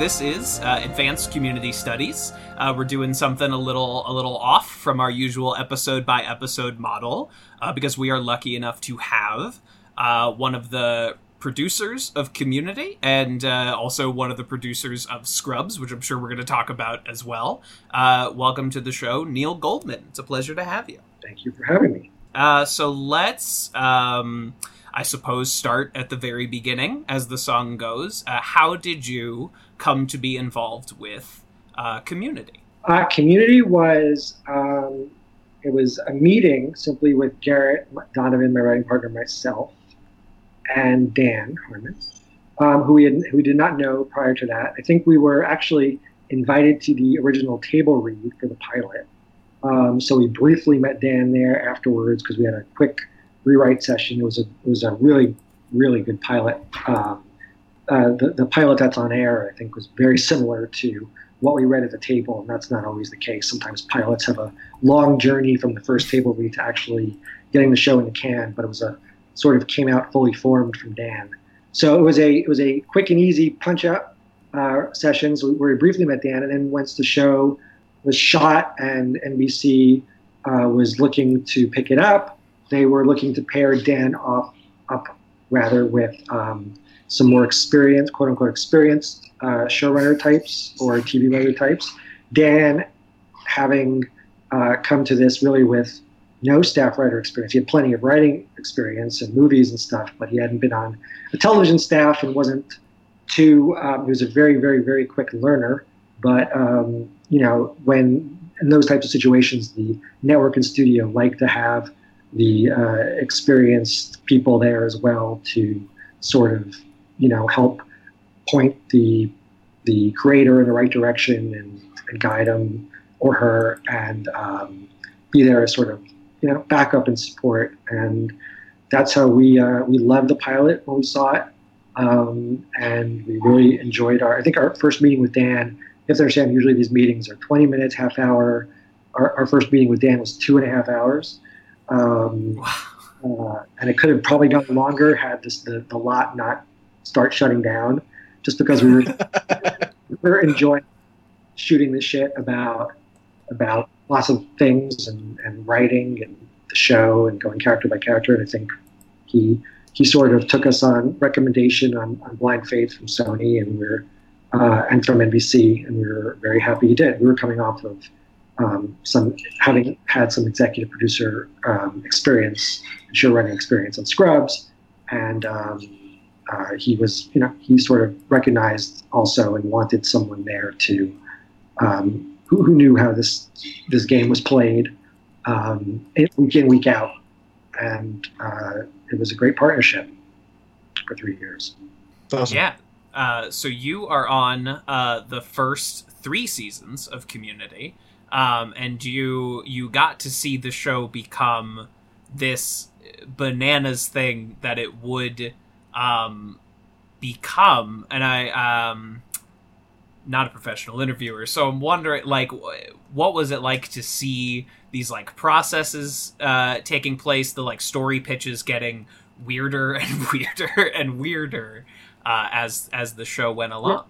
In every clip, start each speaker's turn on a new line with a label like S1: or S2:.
S1: This is uh, Advanced Community Studies. Uh, we're doing something a little a little off from our usual episode by episode model uh, because we are lucky enough to have uh, one of the producers of Community and uh, also one of the producers of Scrubs, which I'm sure we're going to talk about as well. Uh, welcome to the show, Neil Goldman. It's a pleasure to have you.
S2: Thank you for having me.
S1: so let's. Um, I suppose, start at the very beginning as the song goes. Uh, how did you come to be involved with uh, Community?
S2: Uh, community was um, it was a meeting simply with Garrett Donovan, my writing partner, myself, and Dan Harmon, um, who we had, who did not know prior to that. I think we were actually invited to the original table read for the pilot. Um, so we briefly met Dan there afterwards because we had a quick rewrite session. It was a it was a really really good pilot. Um, uh, the, the pilot that's on air, I think, was very similar to what we read at the table, and that's not always the case. Sometimes pilots have a long journey from the first table read to actually getting the show in the can, but it was a sort of came out fully formed from Dan. So it was a it was a quick and easy punch up uh, sessions where we briefly met Dan, and then once the show was shot and NBC uh, was looking to pick it up, they were looking to pair Dan off up rather with um, some more experienced, quote unquote, experienced uh, showrunner types or TV writer types. Dan, having uh, come to this really with no staff writer experience, he had plenty of writing experience and movies and stuff, but he hadn't been on a television staff and wasn't too. Um, he was a very, very, very quick learner. But um, you know, when in those types of situations, the network and studio like to have the uh, experienced people there as well to sort of you know help point the the creator in the right direction and, and guide him or her and um, be there as sort of you know backup and support. And that's how we uh, we loved the pilot when we saw it. Um, and we really enjoyed our I think our first meeting with Dan you have to understand usually these meetings are 20 minutes half hour. Our, our first meeting with Dan was two and a half hours. Um, uh, and it could have probably gone longer had this, the, the lot not start shutting down just because we were, we were enjoying shooting the shit about about lots of things and, and writing and the show and going character by character. And I think he he sort of took us on recommendation on, on Blind Faith from Sony and we're uh, and from NBC, and we were very happy he did. We were coming off of um, some having had some executive producer um, experience, show running experience on Scrubs, and um, uh, he was, you know, he sort of recognized also and wanted someone there to um, who, who, knew how this this game was played um, week in week out, and uh, it was a great partnership for three years.
S1: Awesome. Yeah. Uh, so you are on uh, the first three seasons of Community um, and you you got to see the show become this bananas thing that it would um, become. And I um, not a professional interviewer, so I'm wondering like what was it like to see these like processes uh, taking place, the like story pitches getting weirder and weirder and weirder uh, as as the show went along.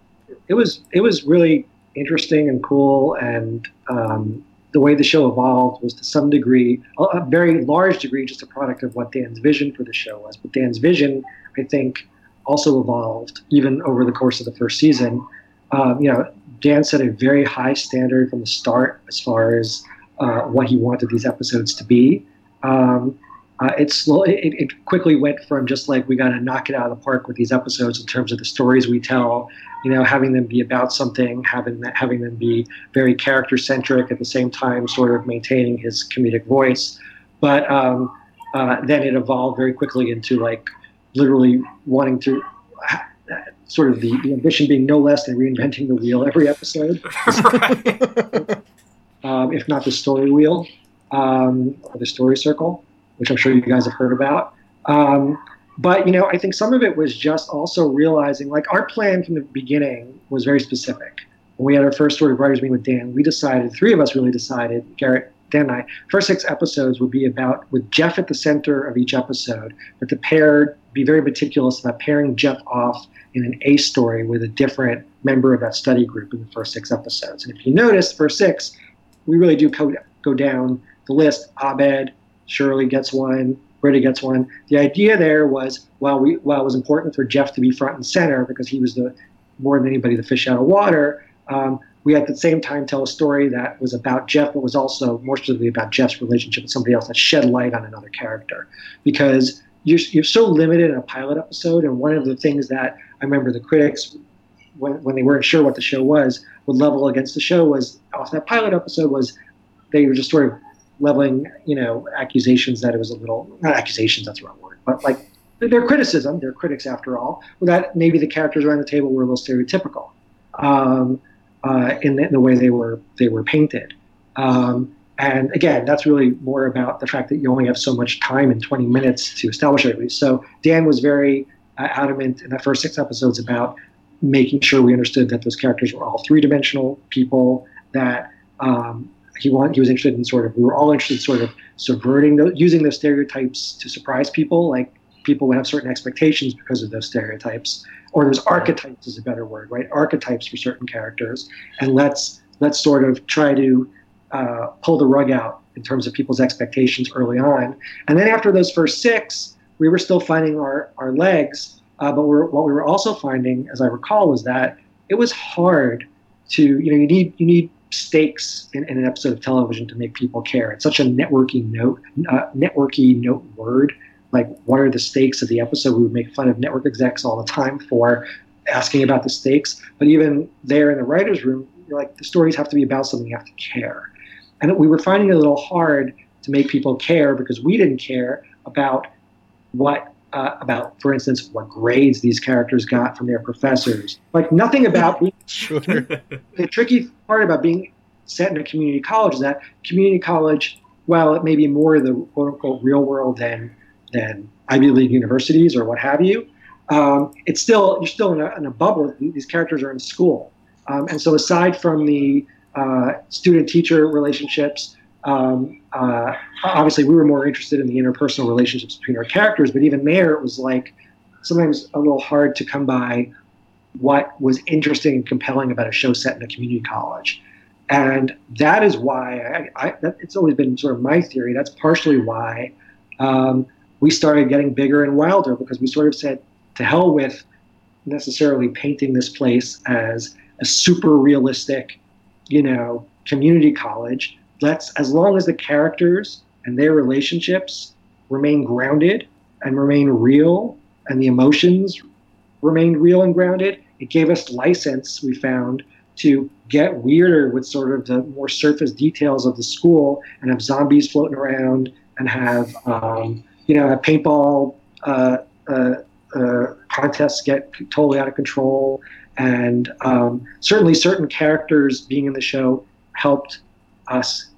S2: It was it was really interesting and cool. And um, the way the show evolved was to some degree, a very large degree, just a product of what Dan's vision for the show was. But Dan's vision, I think, also evolved even over the course of the first season. Um, you know, Dan set a very high standard from the start as far as uh, what he wanted these episodes to be. Um, uh, it, slow, it, it, quickly went from just like we got to knock it out of the park with these episodes in terms of the stories we tell, you know, having them be about something, having having them be very character centric at the same time, sort of maintaining his comedic voice. But um, uh, then it evolved very quickly into like literally wanting to. Sort of the, the ambition being no less than reinventing the wheel every episode, um, if not the story wheel um, or the story circle which I'm sure you guys have heard about. Um, but you know, I think some of it was just also realizing, like our plan from the beginning was very specific. When we had our first of writers meeting with Dan, we decided, three of us really decided, Garrett, Dan and I, first six episodes would be about with Jeff at the center of each episode, but the pair be very meticulous about pairing Jeff off in an A story with a different member of that study group in the first six episodes. And if you notice, first six, we really do go, go down the list. Abed, Shirley gets one, Britta gets one. The idea there was while we while it was important for Jeff to be front and center because he was the more than anybody the fish out of water. Um, we at the same time tell a story that was about Jeff, but was also more specifically about Jeff's relationship with somebody else that shed light on another character. Because you're, you're so limited in a pilot episode, and one of the things that I remember the critics, when, when they weren't sure what the show was, would level against the show was off that pilot episode was they were just sort of leveling, you know, accusations that it was a little not accusations, that's the wrong word, but like their criticism, they're critics after all, that maybe the characters around the table were a little stereotypical um, uh, in, the, in, the, way they were they were painted. Um, and again, that's really more about the fact that you only have so much time in 20 minutes to establish everything. So Dan was very uh, adamant in the first six episodes about making sure we understood that those characters were all three dimensional people, that um, he want he was interested in sort of we were all interested in sort of subverting those using those stereotypes to surprise people like people would have certain expectations because of those stereotypes or those archetypes is a better word right? Archetypes for certain characters and let's let's sort of try to uh, pull the rug out in terms of people's expectations early on. And then after those first six we were still finding our, our legs uh, but we're, what we were also finding as i recall was that it was hard to you know you need you need stakes in, in, an episode of television to make people care. It's such a networky note, uh, networky note word. Like, what are the stakes of the episode? We would make fun of network execs all the time for asking about the stakes. But even there in the writers' room, you're like, the stories have to be about something you have to care. And we were finding it a little hard to make people care because we didn't care about what uh, about, for instance, what grades these characters got from their professors. Like nothing about being. Sure. the tricky part about being set in a community college is that community college, while it may be more the quote unquote real world than than Ivy League universities or what have you, um, it's still you're still in a, in a, bubble. These characters are in school, um, and so aside from the uh, student-teacher relationships, um, uh, obviously we were more interested in the interpersonal relationships between our characters, but even there it was like sometimes a little hard to come by what was interesting and compelling about a show set in a community college. And that is why I, I that, it's always been sort of my theory. That's partially why um, we started getting bigger and wilder because we sort of said, to hell with necessarily painting this place as a super realistic, you know, community college let's as long as the characters and their relationships remain grounded and remain real and the emotions remained real and grounded it gave us license we found to get weirder with sort of the more surface details of the school and have zombies floating around and have um, you know have paintball uh, uh, uh, contests get totally out of control. And um, certainly certain characters being in the show helped us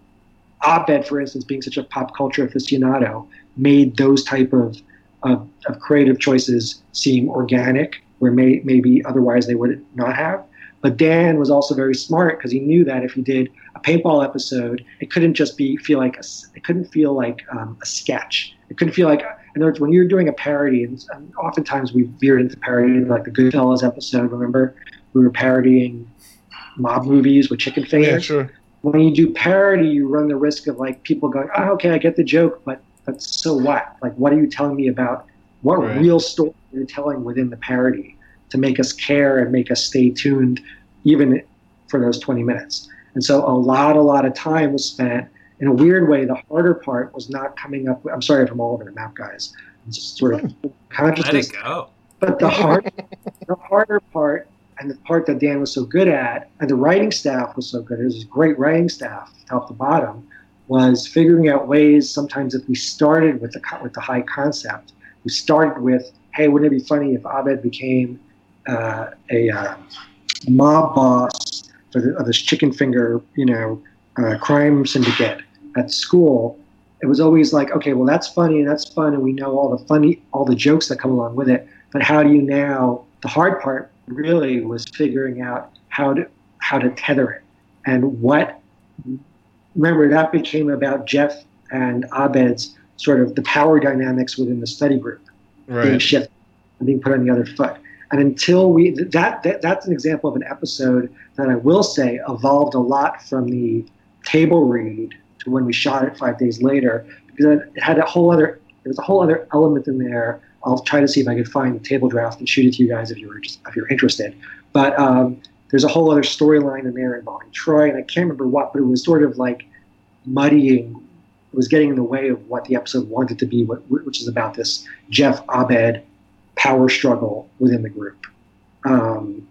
S2: Abed, for instance, being such a pop culture aficionado, made those type of, of, of creative choices seem organic, where may, maybe otherwise they would not have. But Dan was also very smart because he knew that if he did a paintball episode, it couldn't just be feel like a, it couldn't feel like um, a sketch. It couldn't feel like, in other words, when you're doing a parody, and, and oftentimes we veered into parody, like the Goodfellas episode. Remember, we were parodying mob movies with chicken fingers. Yeah,
S3: sure
S2: when you do parody, you run the risk of like people going, "Oh, okay, I get the joke, but but so what? Like, what are you telling me about what right. real story are you're telling within the parody to make us care and make us stay tuned, even for those 20 minutes?" And so, a lot, a lot of time was spent. In a weird way, the harder part was not coming up. With, I'm sorry if I'm all over the map, guys. It's just sort of consciousness.
S1: Let it go.
S2: But the hard, the harder part and the part that Dan was so good at, and the writing staff was so good, it was a great writing staff, top to bottom, was figuring out ways. Sometimes, if we started with the with the high concept, we started with, "Hey, wouldn't it be funny if Abed became uh, a uh, mob boss for the, of this chicken finger, you know, uh, crime syndicate at school?" It was always like, "Okay, well, that's funny and that's fun, and we know all the funny, all the jokes that come along with it." But how do you now? The hard part really was figuring out how to how to tether it and what. Remember that became about Jeff and Abed's sort of the power dynamics within the study group
S3: right.
S2: being shifted and being put on the other foot. And until we that, that that's an example of an episode that I will say evolved a lot from the table read to when we shot it five days later because it had a whole other there was a whole other element in there. I'll try to see if I can find the table draft and shoot it to you guys if you're just, if you're interested. But um, there's a whole other storyline in there involving Troy, and I can't remember what, but it was sort of like muddying. It was getting in the way of what the episode wanted to be, which is about this Jeff Abed power struggle within the group. Um,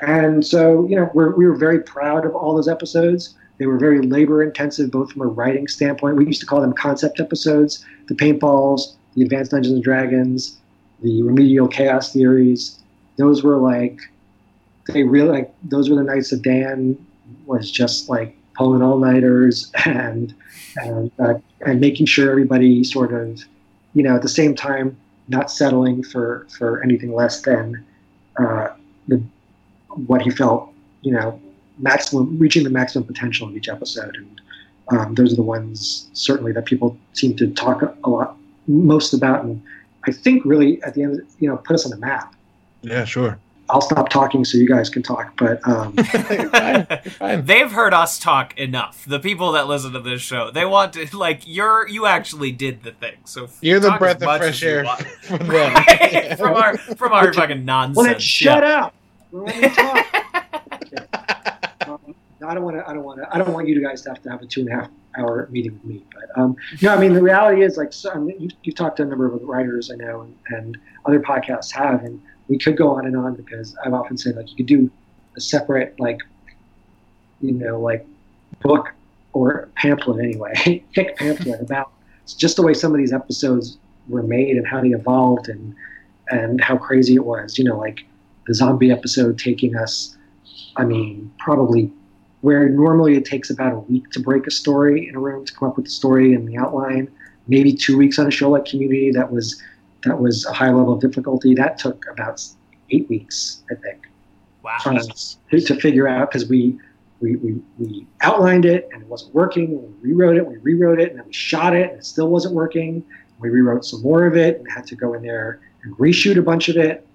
S2: and so, you know, we're, we were very proud of all those episodes. They were very labor intensive, both from a writing standpoint. We used to call them concept episodes. The paintballs, the advanced Dungeons and Dragons, the remedial chaos theories. Those were like they really like those were the nights that Dan was just like pulling all nighters and and uh, and making sure everybody sort of you know at the same time not settling for for anything less than uh, the what he felt you know maximum reaching the maximum potential of each episode and um, those are the ones certainly that people seem to talk a lot most about and I think really at the end you know put us on the map.
S3: Yeah, sure.
S2: I'll stop talking so you guys can talk. But um,
S1: you're fine, you're fine. they've heard us talk enough. The people that listen to this show, they want to like you're you actually did the thing. So
S3: you're the breath of fresh air from,
S1: right? from our from our fucking nonsense.
S2: Well, then shut yeah. up. Let me talk. um, I don't want to. I don't want to. I don't want you guys to have to have a two and a half hour meeting with me. But um, no, I mean the reality is like so, I mean, you, have talked to a number of writers I know, and, and other podcasts have, and we could go on and on because I've often said like you could do a separate like you know like book or pamphlet anyway, thick pamphlet about just the way some of these episodes were made and how they evolved and and how crazy it was. You know, like the zombie episode taking us, I mean, probably where normally it takes about a week to break a story in a room to come up with the story and the outline, maybe two weeks on a show like Community that was that was a high level of difficulty. That took about eight weeks, I think.
S1: Wow.
S2: To, to, figure out because we, we, we, we outlined it and it wasn't working. We rewrote it, we rewrote it, and then we shot it and it still wasn't working. We rewrote some more of it and had to go in there and reshoot a bunch of it.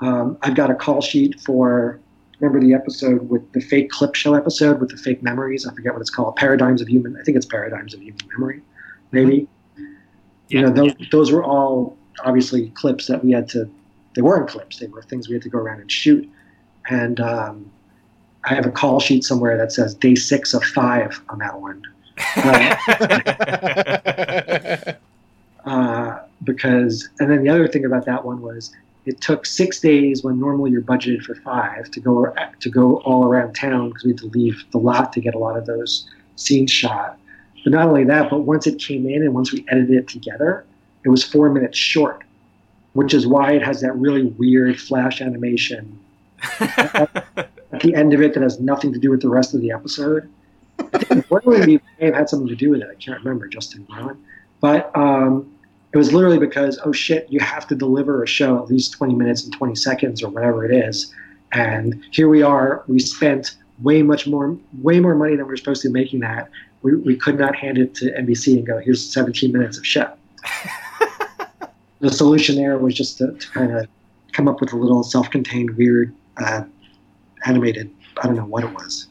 S2: Um, I've got a call sheet for remember the episode with the fake clip show episode with the fake memories. I forget what it's called. Paradigms of human. I think it's paradigms of human memory, maybe. Mm-hmm. Yeah, you know, those yeah. those were all obviously clips that we had to. They weren't clips. They were things we had to go around and shoot. And um, I have a call sheet somewhere that says day six of five on that one. Uh, uh, because, and then the other thing about that one was it took six days when normally you're budgeted for five to go to go all around town because we had to leave the lot to get a lot of those scenes shot. But not only that, but once it came in and once we edited it together, it was four minutes short, which is why it has that really weird flash animation at, the end of it that has nothing to do with the rest of the episode. I think may have had something to do with it. I can't remember, Justin Brown. But um, it was literally because, oh shit, you have to deliver a show at least 20 minutes and 20 seconds or whatever it is. And here we are, we spent way much more, way more money than we are supposed to be making that. We, we could not hand it to NBC and go, here's 17 minutes of show. the solution there was just to, to kind of come up with a little self-contained, weird, uh, animated. I don't know what it was.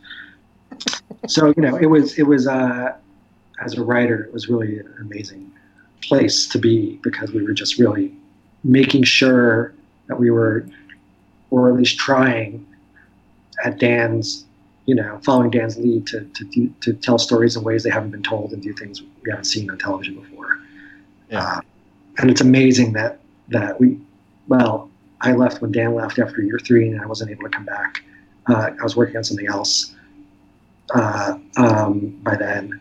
S2: So you know, it was it was uh, as a writer, it was really amazing place to be because we were just really making sure that we were, or at least trying, at Dan's, you know, following Dan's lead to to do, to tell stories in ways they haven't been told and do things we haven't seen on television before. Yeah. Uh, and it's amazing that that we, well, I left when Dan left after year three, and I wasn't able to come back. Uh, I was working on something else uh, um, by then,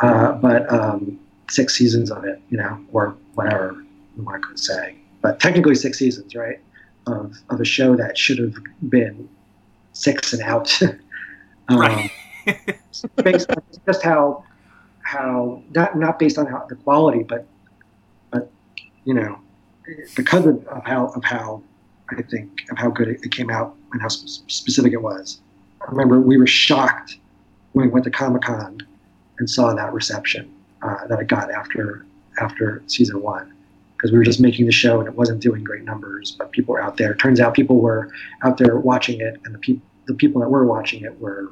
S2: uh, but um, six seasons of it, you know, or whatever you want to say. But technically, six seasons, right, of of a show that should have been six and out.
S1: um, right.
S2: based on just how how not not based on how the quality, but but you know, because of, of how of how I think of how good it, it came out and how sp- specific it was. I remember we were shocked when we went to Comic Con and saw that reception uh, that it got after after season one, because we were just making the show and it wasn't doing great numbers, but people were out there. Turns out people were out there watching it, and the people the people that were watching it were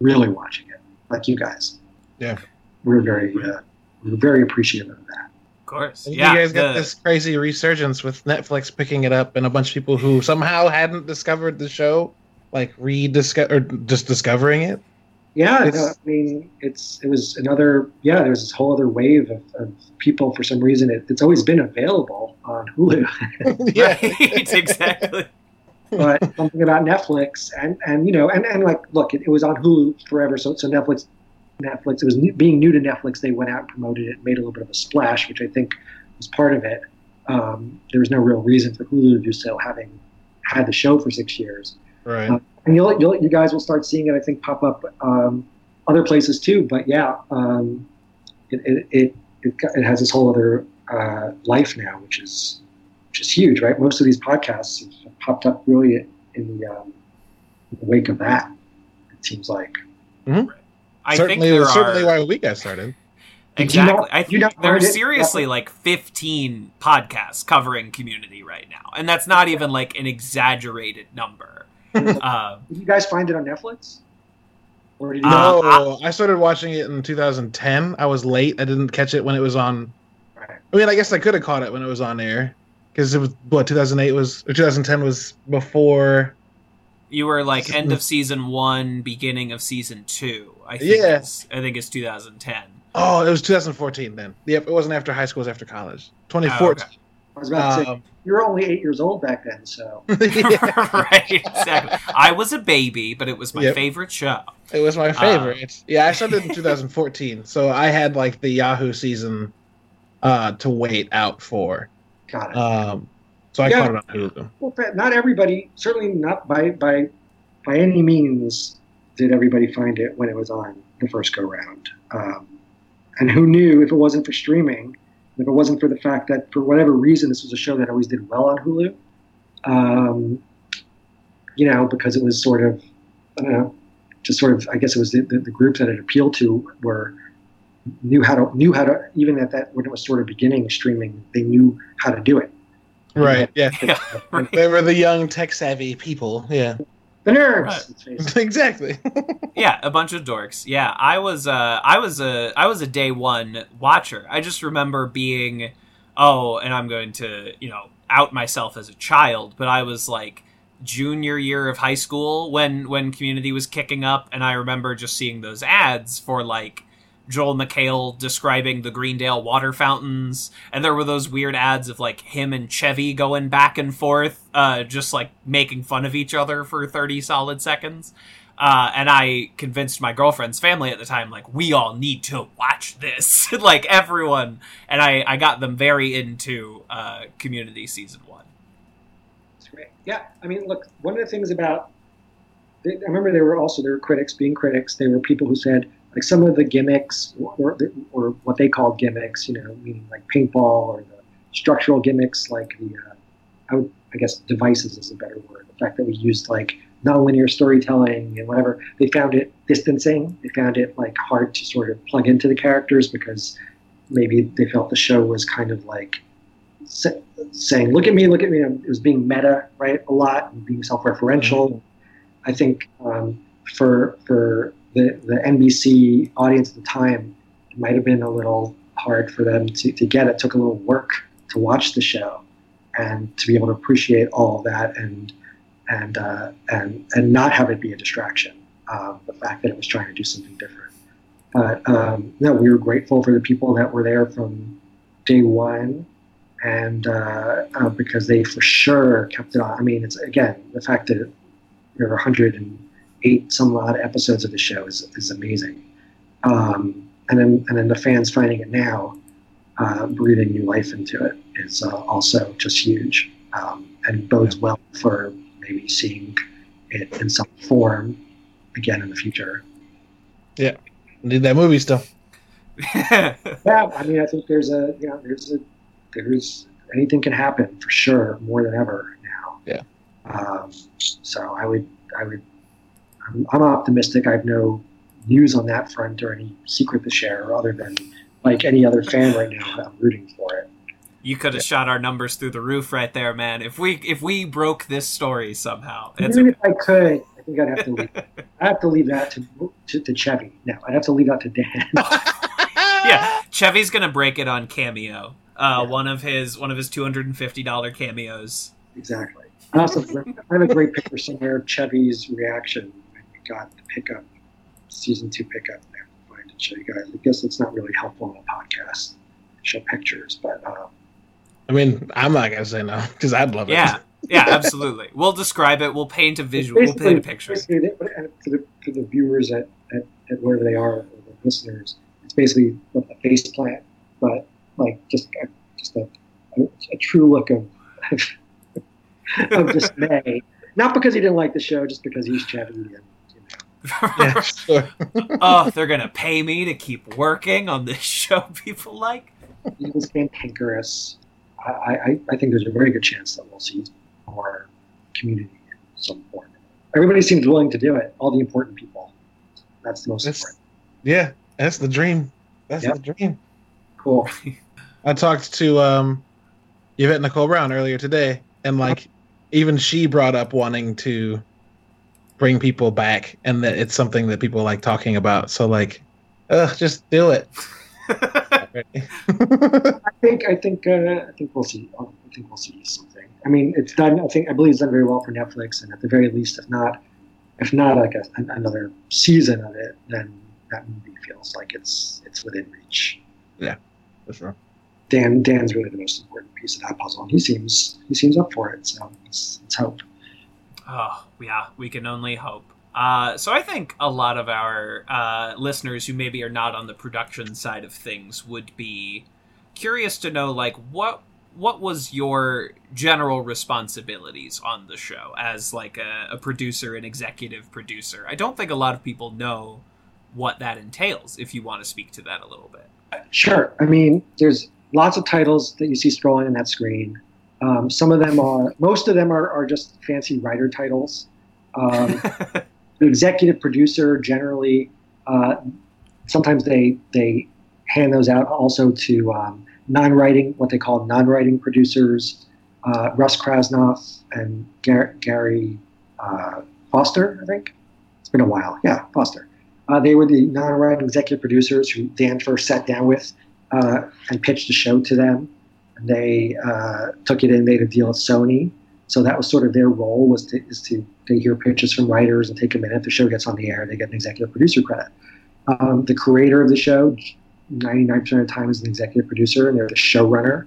S2: really watching it, like you guys.
S3: Yeah,
S2: we are very uh, we are very appreciative of that.
S1: Of course,
S3: and
S1: yeah.
S3: You guys the... got this crazy resurgence with Netflix picking it up, and a bunch of people who somehow hadn't discovered the show, like rediscover or just discovering it.
S2: Yeah, no, I mean, it's it was another yeah. There was this whole other wave of, of people for some reason. It, it's always been available on Hulu.
S1: yeah, exactly.
S2: but something about Netflix and and you know and, and like look, it, it was on Hulu forever. So so Netflix Netflix it was new, being new to Netflix. They went out and promoted it, made a little bit of a splash, which I think was part of it. Um, there was no real reason for Hulu to do so, having had the show for six years.
S3: Right. Uh,
S2: and you'll, you'll, you guys will start seeing it, I think, pop up um, other places too. But yeah, um, it, it, it, it, it, has this whole other uh, life now, which is which is huge, right? Most of these podcasts have popped up really in the, um, in the wake of that. It seems like.
S3: Mm-hmm. I certainly, think certainly are... why we got started.
S1: Exactly. Not, I think there's seriously like 15 podcasts covering community right now. And that's not even like an exaggerated number.
S2: uh, did you guys find it on Netflix?
S3: Or did you no, uh, I, I, started watching it in 2010. I was late. I didn't catch it when it was on. I mean, I guess I could have caught it when it was on air because it was what 2008 was or 2010 was before.
S1: You were like end of season one, beginning of season two. I think. Yeah. I think it's 2010.
S3: Oh, it was 2014 then. Yep, it wasn't after high school. It was after college. 2014. Oh, okay.
S2: I was about to say, um, you were only eight years old back then, so.
S1: right, exactly. I was a baby, but it was my yep. favorite show.
S3: It was my uh, favorite. Um, yeah, I started in 2014, so I had like the Yahoo season uh, to wait out for.
S2: Got it.
S3: Um, so I yeah. caught it on Hulu.
S2: Well, not everybody, certainly not by by by any means, did everybody find it when it was on the first go round. Um, and who knew if it wasn't for streaming if it wasn't for the fact that, for whatever reason, this was a show that always did well on Hulu, um, you know, because it was sort of, I don't know, just sort of, I guess it was the, the, the groups that it appealed to were knew how to knew how to even at that when it was sort of beginning streaming, they knew how to do it.
S3: Right. Yeah. yeah right. They were the young tech savvy people. Yeah.
S2: The nerds.
S3: Right. exactly.
S1: yeah, a bunch of dorks. Yeah, I was uh I was a I was a day one watcher. I just remember being oh, and I'm going to, you know, out myself as a child, but I was like junior year of high school when when community was kicking up and I remember just seeing those ads for like Joel McHale describing the Greendale water fountains, and there were those weird ads of like him and Chevy going back and forth, uh, just like making fun of each other for thirty solid seconds. Uh, and I convinced my girlfriend's family at the time, like, we all need to watch this, like everyone. And I, I got them very into uh, Community season one.
S2: That's great. Yeah, I mean, look, one of the things about I remember there were also there were critics being critics. They were people who said like some of the gimmicks or, or what they call gimmicks, you know, meaning like paintball or the structural gimmicks, like the, uh, I, would, I guess devices is a better word. The fact that we used like nonlinear storytelling and whatever, they found it distancing. They found it like hard to sort of plug into the characters because maybe they felt the show was kind of like saying, "Look at me, look at me." It was being meta, right, a lot, and being self-referential. Mm-hmm. I think um, for for the, the NBC audience at the time, it might have been a little hard for them to, to get. It took a little work to watch the show and to be able to appreciate all that and and uh, and and not have it be a distraction. Um, the fact that it was trying to do something different. But um, no, we were grateful for the people that were there from day one, and uh, uh, because they for sure kept it on. I mean, it's again the fact that there are 100 and eight some odd episodes of the show is, is amazing. Um, and then and then the fans finding it now, uh, breathing new life into it is uh, also just huge um, and bodes well for maybe seeing it in some form again in the future.
S3: Yeah, need that movie stuff.
S2: yeah, I mean, I think there's a you know there's a there's anything can happen for sure more than ever now.
S3: Yeah.
S2: Um, so I would I would I'm, I'm optimistic. I have no news on that front or any secret to share other than like any other fan right now, I'm rooting for it.
S1: You could have yeah. shot our numbers through the roof right there, man. If we if we broke this story somehow,
S2: even okay. if I could, I think I'd have to leave. I have to leave that to, to, to Chevy. No, I'd have to leave that to Dan.
S1: yeah, Chevy's gonna break it on Cameo. Uh, yeah. One of his one of his two hundred and fifty dollar cameos.
S2: Exactly. I also I have a great picture somewhere of Chevy's reaction when got the pickup, season two pickup. I have to show you guys. I guess it's not really helpful on a podcast. Show pictures, but um,
S3: I mean, I'm not gonna say no because I'd love
S1: it. Yeah, yeah, absolutely. We'll describe it. We'll paint a visual. We'll paint a picture.
S2: To the, to the viewers at, at, at, wherever they are, or the listeners, it's basically a face plant, but like just a, just a, a, a true look of of dismay. Not because he didn't like the show, just because he's Chevy. And,
S1: yeah, sure. oh, they're gonna pay me to keep working on this show people like.
S2: He was cantankerous. I, I, I think there's a very good chance that we'll see more community in some form. Everybody seems willing to do it. All the important people. That's the most that's, important.
S3: Yeah, that's the dream. That's yep. the dream.
S2: Cool.
S3: I talked to um, Yvette Nicole Brown earlier today, and like, even she brought up wanting to bring people back, and that it's something that people like talking about. So like, uh, just do it.
S2: I think I think uh, I think we'll see. I think we'll see something. I mean, it's done. I think I believe it's done very well for Netflix, and at the very least, if not, if not like a, another season of it, then that movie feels like it's it's within reach.
S3: Yeah, for sure.
S2: Dan Dan's really the most important piece of that puzzle, and he seems he seems up for it. So let's, let's hope.
S1: Oh yeah, we can only hope. Uh, so I think a lot of our uh, listeners who maybe are not on the production side of things would be curious to know, like, what what was your general responsibilities on the show as like a, a producer and executive producer? I don't think a lot of people know what that entails. If you want to speak to that a little bit,
S2: sure. I mean, there's lots of titles that you see scrolling on that screen. Um, some of them are, most of them are, are just fancy writer titles. Um, the executive producer generally uh, sometimes they they hand those out also to um, non-writing what they call non-writing producers uh, Russ Krasnoff and Gar- Gary uh, Foster I think. It's been a while. Yeah Foster. Uh, they were the non-writing executive producers who Dan first sat down with uh, and pitched a show to them they uh, took it and made a deal with Sony so that was sort of their role was to, is to they hear pitches from writers and take a minute. The show gets on the air. They get an executive producer credit. Um, the creator of the show, 99% of the time, is an executive producer, and they're the showrunner.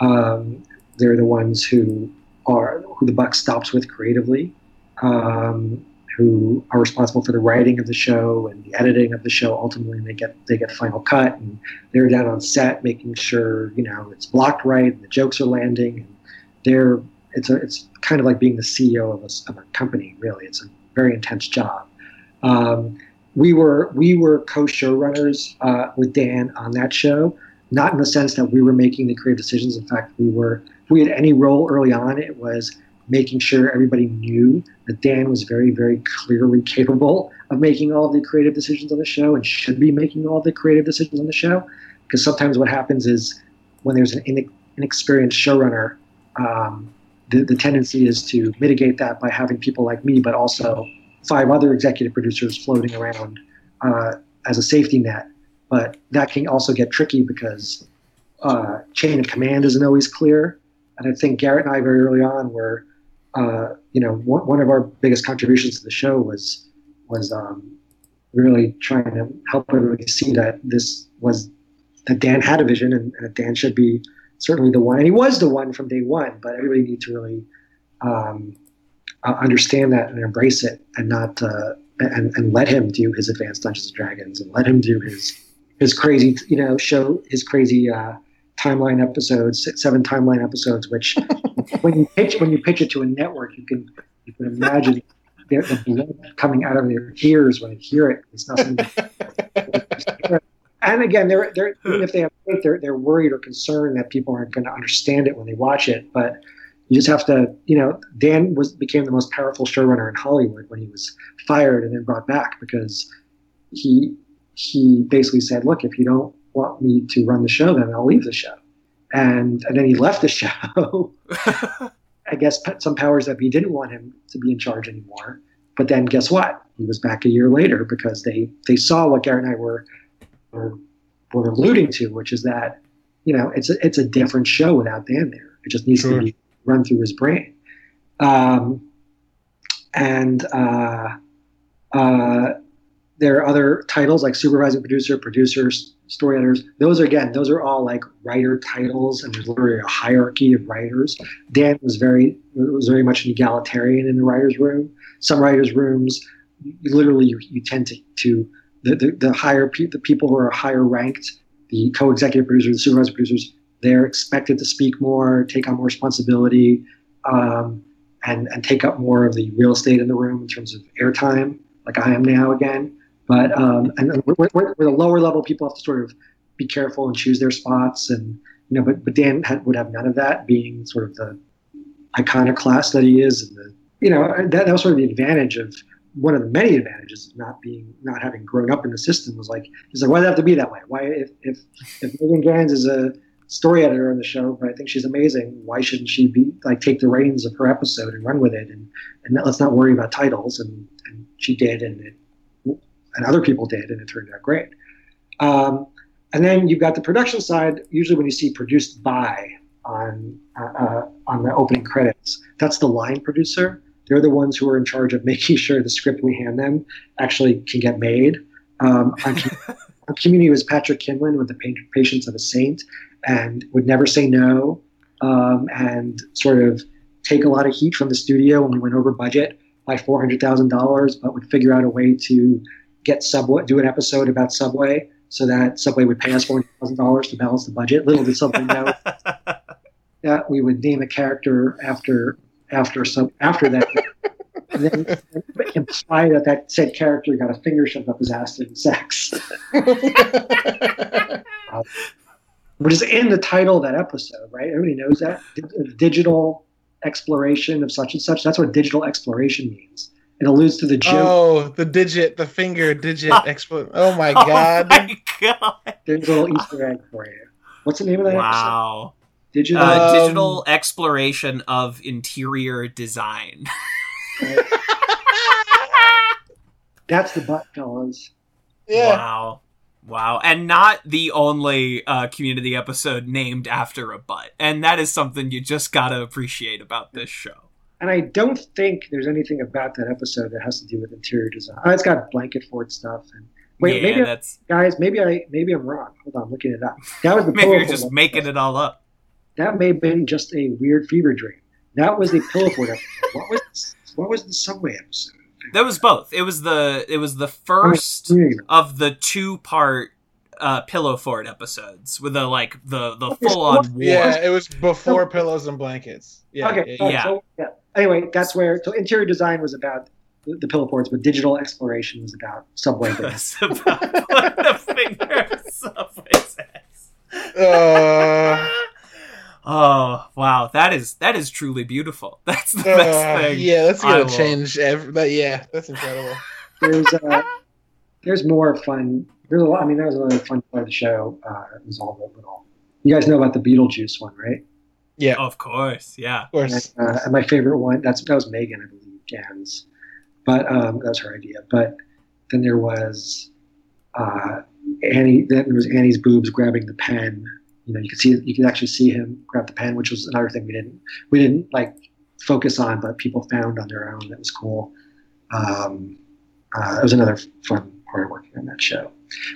S2: Um, they're the ones who are who the buck stops with creatively, um, who are responsible for the writing of the show and the editing of the show. Ultimately, they get they get final cut, and they're down on set making sure you know it's blocked right and the jokes are landing. And they're it's a, it's kind of like being the CEO of a, of a company. Really, it's a very intense job. Um, we were we were co-showrunners uh, with Dan on that show, not in the sense that we were making the creative decisions. In fact, we were if we had any role early on, it was making sure everybody knew that Dan was very very clearly capable of making all the creative decisions on the show and should be making all the creative decisions on the show. Because sometimes what happens is when there's an inexperienced showrunner, um, the, the tendency is to mitigate that by having people like me, but also five other executive producers floating around uh, as a safety net. But that can also get tricky because uh, chain of command isn't always clear. And I think Garrett and I very early on were, uh, you know, one, one, of our biggest contributions to the show was was um, really trying to help everybody see that this was that Dan had a vision and, and Dan should be certainly the one, and he was the one from day one. But everybody needs to really um, uh, understand that and embrace it, and not uh, and and let him do his advanced Dungeons and Dragons, and let him do his his crazy, you know, show his crazy uh, timeline episodes, seven timeline episodes. Which when you pitch when you pitch it to a network, you can you can imagine the blood coming out of their ears when they hear it. It's nothing. and again, they're they're even if they have faith, they're they're worried or concerned that people aren't going to understand it when they watch it. But you just have to, you know, Dan was became the most powerful showrunner in Hollywood when he was fired and then brought back because he he basically said, look, if you don't want me to run the show, then I'll leave the show. And and then he left the show. I guess some powers that be didn't want him to be in charge anymore. But then guess what? He was back a year later because they they saw what Garrett and I were were, were alluding to, which is that you know it's a, it's a different show without Dan there. It just needs sure. to be run through his brain. Um, and uh, uh, there are other titles like supervising producer, producers, story editors. Those are again, those are all like writer titles, and there's literally a hierarchy of writers. Dan was very was very much an egalitarian in the writers' room. Some writers' rooms, literally, you, you tend to, to the, the, the higher pe- the people who are higher ranked, the co-executive producers, the supervising producers, they're expected to speak more, take on more responsibility, um, and and take up more of the real estate in the room in terms of airtime, like I am now again. But um, and with, the lower level people have to sort of be careful and choose their spots, and you know, but but Dan had, would have none of that, being sort of the iconoclast that he is, and the you know that, that was sort of the advantage of one of the many advantages of not being not having grown up in the system was like he's like why does it have to be that way? Why if if if Megan Ganz is a story editor on the show, but I think she's amazing. Why shouldn't she be like take the reins of her episode and run with it and and let's not worry about titles and and she did and it and other people did, and it turned out great. Um, and then you've got the production side. Usually, when you see produced by on uh, uh, on the opening credits, that's the line producer. They're the ones who are in charge of making sure the script we hand them actually can get made. Um, on, on Community was Patrick Kienlen with the Patience of a Saint, and would never say no, um, and sort of take a lot of heat from the studio when we went over budget by four hundred thousand dollars, but would figure out a way to get Subway, do an episode about Subway, so that Subway would pay us forty thousand dollars to balance the budget. Little did Subway know that we would name a character after after some after that, and then imply that that said character got a finger shoved up his ass in sex. uh, which is in the title of that episode, right? Everybody knows that digital exploration of such and such. That's what digital exploration means. It alludes to the joke.
S3: Oh, the digit, the finger digit expl- Oh my god! oh. My
S2: god. There's a little Easter egg for you. What's the name of that
S1: wow. episode? Digital, uh, um, digital exploration of interior design.
S2: That's the butt, fellas.
S1: Yeah. Wow. Wow. And not the only uh, community episode named after a butt. And that is something you just gotta appreciate about this show.
S2: And I don't think there's anything about that episode that has to do with interior design. Oh, it's got blanket fort stuff and wait, yeah, maybe that's guys, maybe I maybe I'm wrong. Hold on, I'm looking it up. That was the
S1: maybe you're just making episode. it all up.
S2: That may have been just a weird fever dream. That was the pillow fort episode. What was what was the subway episode?
S1: That was both. It was the it was the first of the two part uh, pillow fort episodes with the like the the full on war.
S3: Yeah, it was before pillows and blankets. Yeah,
S2: okay, yeah. So, yeah anyway, that's where so interior design was about the, the pillow forts, but digital exploration was about subway. It's about the finger
S1: subway's Uh, oh wow, that is that is truly beautiful. That's the uh, best thing.
S3: Yeah, that's gonna change. Every, but yeah, that's incredible.
S2: There's uh, there's more fun. There's a lot. I mean, that was another fun part of the show. Uh, it was all the little. You guys know about the Beetlejuice one, right?
S1: Yeah, of course. Yeah,
S3: of course.
S2: And, uh, and my favorite one that's that was Megan, I believe, Ganz, but um, that was her idea. But then there was uh, Annie. Then there was Annie's boobs grabbing the pen. You know, you could see you could actually see him grab the pen, which was another thing we didn't we didn't like focus on, but people found on their own. That was cool. Um, uh, it was another fun part of working on that show.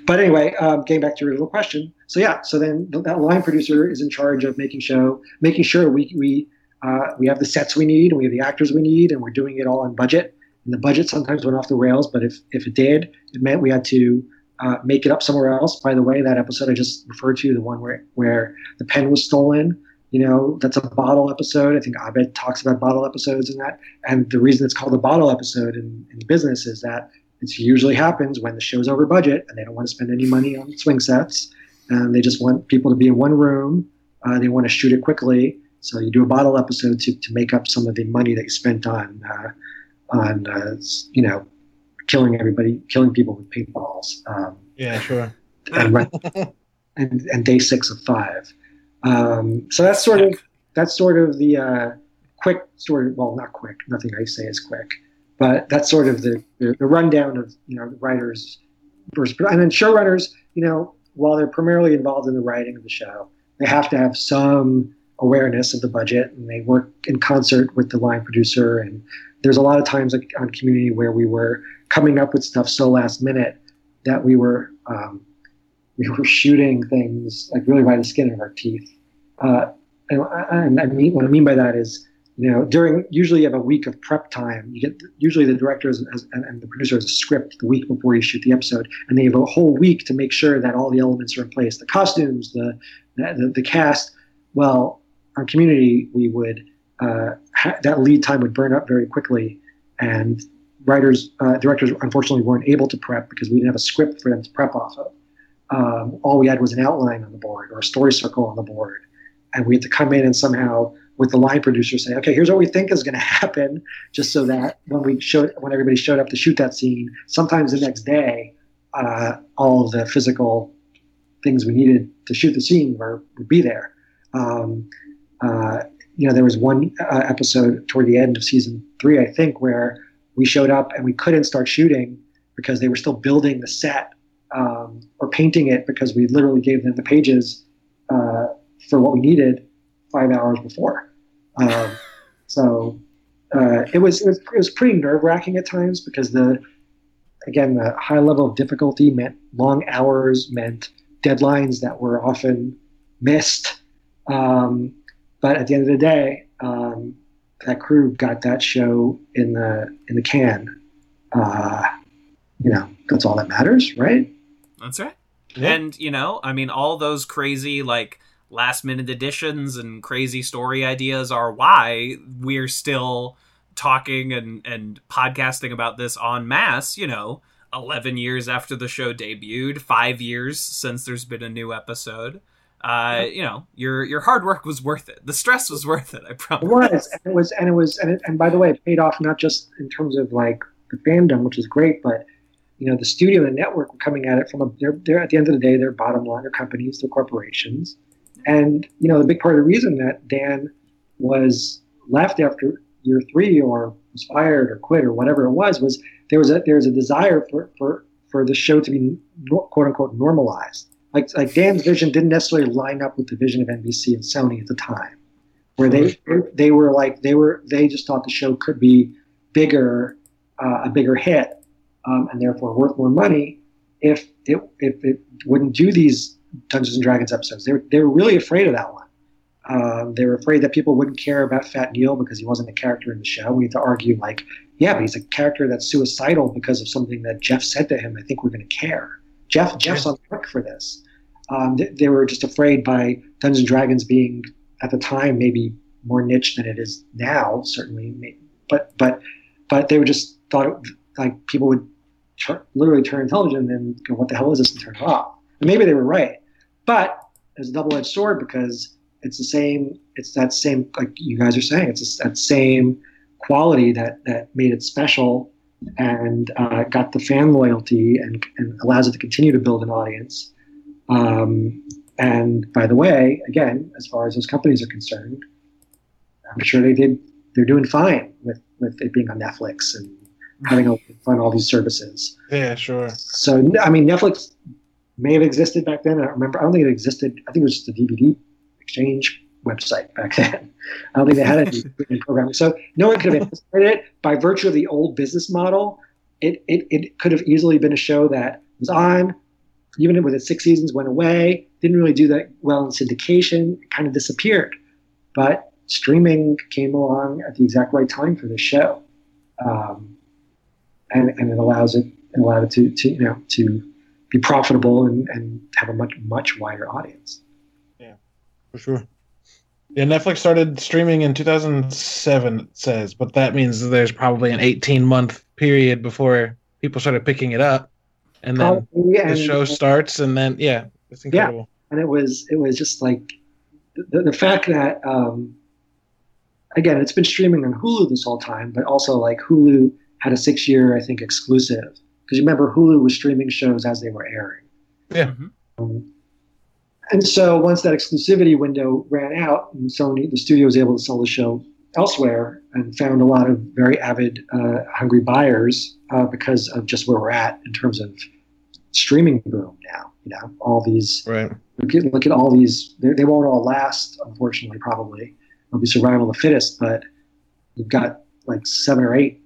S2: But anyway, um, getting back to your little question, so yeah, so then that line producer is in charge of making show, making sure we we uh, we have the sets we need and we have the actors we need, and we're doing it all on budget. And the budget sometimes went off the rails, but if if it did, it meant we had to uh, make it up somewhere else. By the way, that episode I just referred to, the one where where the pen was stolen, you know, that's a bottle episode. I think Abed talks about bottle episodes in that. And the reason it's called a bottle episode in, in business is that it usually happens when the show's over budget and they don't want to spend any money on swing sets and they just want people to be in one room. Uh, they want to shoot it quickly, so you do a bottle episode to, to make up some of the money that you spent on uh, on uh, you know killing everybody, killing people with paintballs. Um,
S3: yeah, sure.
S2: And, and, and day six of five. Um, so that's sort of that's sort of the uh, quick sort of well, not quick. Nothing I say is quick, but that's sort of the, the, the rundown of you know writers versus and then showrunners. You know, while they're primarily involved in the writing of the show, they have to have some awareness of the budget, and they work in concert with the line producer. And there's a lot of times like, on Community where we were coming up with stuff so last minute that we were um, we were shooting things like really by the skin of our teeth. Uh, and, and I mean, what I mean by that is, you know, during usually you have a week of prep time. You get usually the director and, and, the producer has a script the week before you shoot the episode, and they have a whole week to make sure that all the elements are in place, the costumes, the the, the cast. Well, on Community, we would uh, ha- that lead time would burn up very quickly, and writers, uh, directors, unfortunately, weren't able to prep because we didn't have a script for them to prep off of. Um, all we had was an outline on the board or a story circle on the board, and we had to come in and somehow with the line producer saying, okay, here's what we think is going to happen, just so that when we showed, when everybody showed up to shoot that scene, sometimes the next day, uh, all of the physical things we needed to shoot the scene were would be there. Um, uh, you know, there was one uh, episode toward the end of season three, I think, where we showed up and we couldn't start shooting because they were still building the set um, or painting it because we literally gave them the pages uh, for what we needed five hours before. Um, so uh, it was it was, it was pretty nerve wracking at times because the again the high level of difficulty meant long hours meant deadlines that were often missed. Um, but at the end of the day, um, that crew got that show in the in the can. Uh, you know, that's all that matters, right?
S1: That's right. Yeah. And you know, I mean, all those crazy like last minute additions and crazy story ideas are why we're still talking and and podcasting about this en masse. You know, eleven years after the show debuted, five years since there's been a new episode. Uh, you know, your your hard work was worth it. The stress was worth it. I promise.
S2: It was, and it was, and it was, and, it, and by the way, it paid off not just in terms of like the fandom, which is great, but you know, the studio and the network were coming at it from a. They're, they're at the end of the day, they're bottom line, they're companies, they're corporations, and you know, the big part of the reason that Dan was left after year three or was fired or quit or whatever it was was there was a there was a desire for for for the show to be quote unquote normalized. Like like Dan's vision didn't necessarily line up with the vision of NBC and Sony at the time, where they they were like they were they just thought the show could be bigger, uh, a bigger hit, um, and therefore worth more money if it if it wouldn't do these Dungeons and Dragons episodes. They were they were really afraid of that one. Um, they were afraid that people wouldn't care about Fat Neil because he wasn't a character in the show. We had to argue like, yeah, but he's a character that's suicidal because of something that Jeff said to him. I think we're going to care. Jeff Jeff's on the hook for this. Um, they, they, were just afraid by Dungeons and Dragons being at the time maybe more niche than it is now, certainly. But but but they were just thought it, like people would literally turn intelligent and go, "What the hell is this?" and turn it off. And maybe they were right, but it's a double-edged sword because it's the same. It's that same like you guys are saying. It's that same quality that that made it special and uh, got the fan loyalty and, and allows it to continue to build an audience. Um, and by the way, again, as far as those companies are concerned, I'm sure they did. They're doing fine with with it being on Netflix and having a fun all these services.
S3: Yeah, sure.
S2: So I mean, Netflix may have existed back then. I don't remember. I don't think it existed. I think it was just a DVD exchange website back then. I don't think they had any programming. So no one could have anticipated it by virtue of the old business model. It, it, it could have easily been a show that was on, even with its six seasons, went away, didn't really do that well in syndication, kind of disappeared. But streaming came along at the exact right time for this show. Um, and, and it allows it, it allowed it to, to, you know, to be profitable and, and have a much, much wider audience.
S3: Yeah, for sure. Yeah, Netflix started streaming in 2007, it says, but that means there's probably an 18 month period before people started picking it up, and then the show starts, and then yeah, it's incredible.
S2: Yeah, and it was it was just like the, the fact that um, again, it's been streaming on Hulu this whole time, but also like Hulu had a six year, I think, exclusive because you remember Hulu was streaming shows as they were airing.
S3: Yeah. Um,
S2: and so once that exclusivity window ran out, and Sony, the studio was able to sell the show elsewhere, and found a lot of very avid, uh, hungry buyers uh, because of just where we're at in terms of streaming boom now. You know, all these
S3: right.
S2: Look at, look at all these. They won't all last, unfortunately. Probably it'll be survival of the fittest, but you've got like seven or eight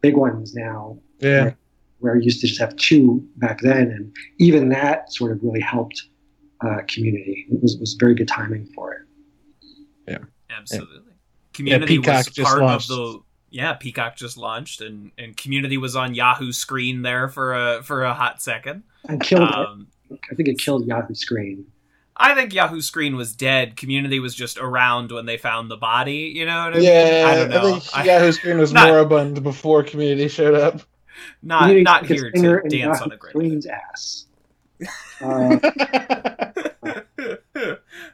S2: big ones now.
S3: Yeah.
S2: Where, where you used to just have two back then, and even that sort of really helped uh, community. It was, was very good timing for it.
S3: Yeah,
S1: absolutely. Yeah. Community
S3: yeah,
S1: was part launched. of the yeah, Peacock just launched, and, and Community was on Yahoo screen there for a for a hot second.
S2: And killed. Um, I think it killed Yahoo screen.
S1: I think Yahoo Screen was dead. Community was just around when they found the body. You know what I
S3: mean?
S1: Yeah,
S3: I don't know. I think Yahoo Screen was not, moribund before Community showed up.
S1: Not community not here to dance Yahoo on a great.
S2: Screen's ass. Uh,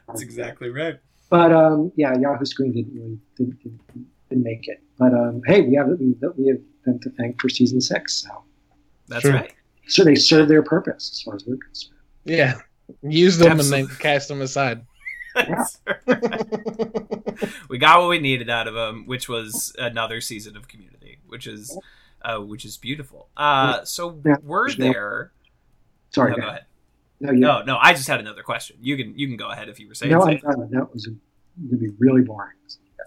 S1: That's exactly right.
S2: But um, yeah, Yahoo Screen didn't really didn't, didn't, didn't make it. But um, hey, we have we, we have them to thank for season six. So
S1: that's True. right.
S2: So they serve their purpose as far as we're concerned.
S3: Yeah, use them Absolutely. and then cast them aside.
S1: we got what we needed out of them, which was another season of Community, which is uh, which is beautiful. Uh, so yeah. were there?
S2: Sorry,
S1: no, go ahead. No, no, no, I just had another question. You can you can go ahead if you were saying.
S2: No, I'm done. That was going to be really boring.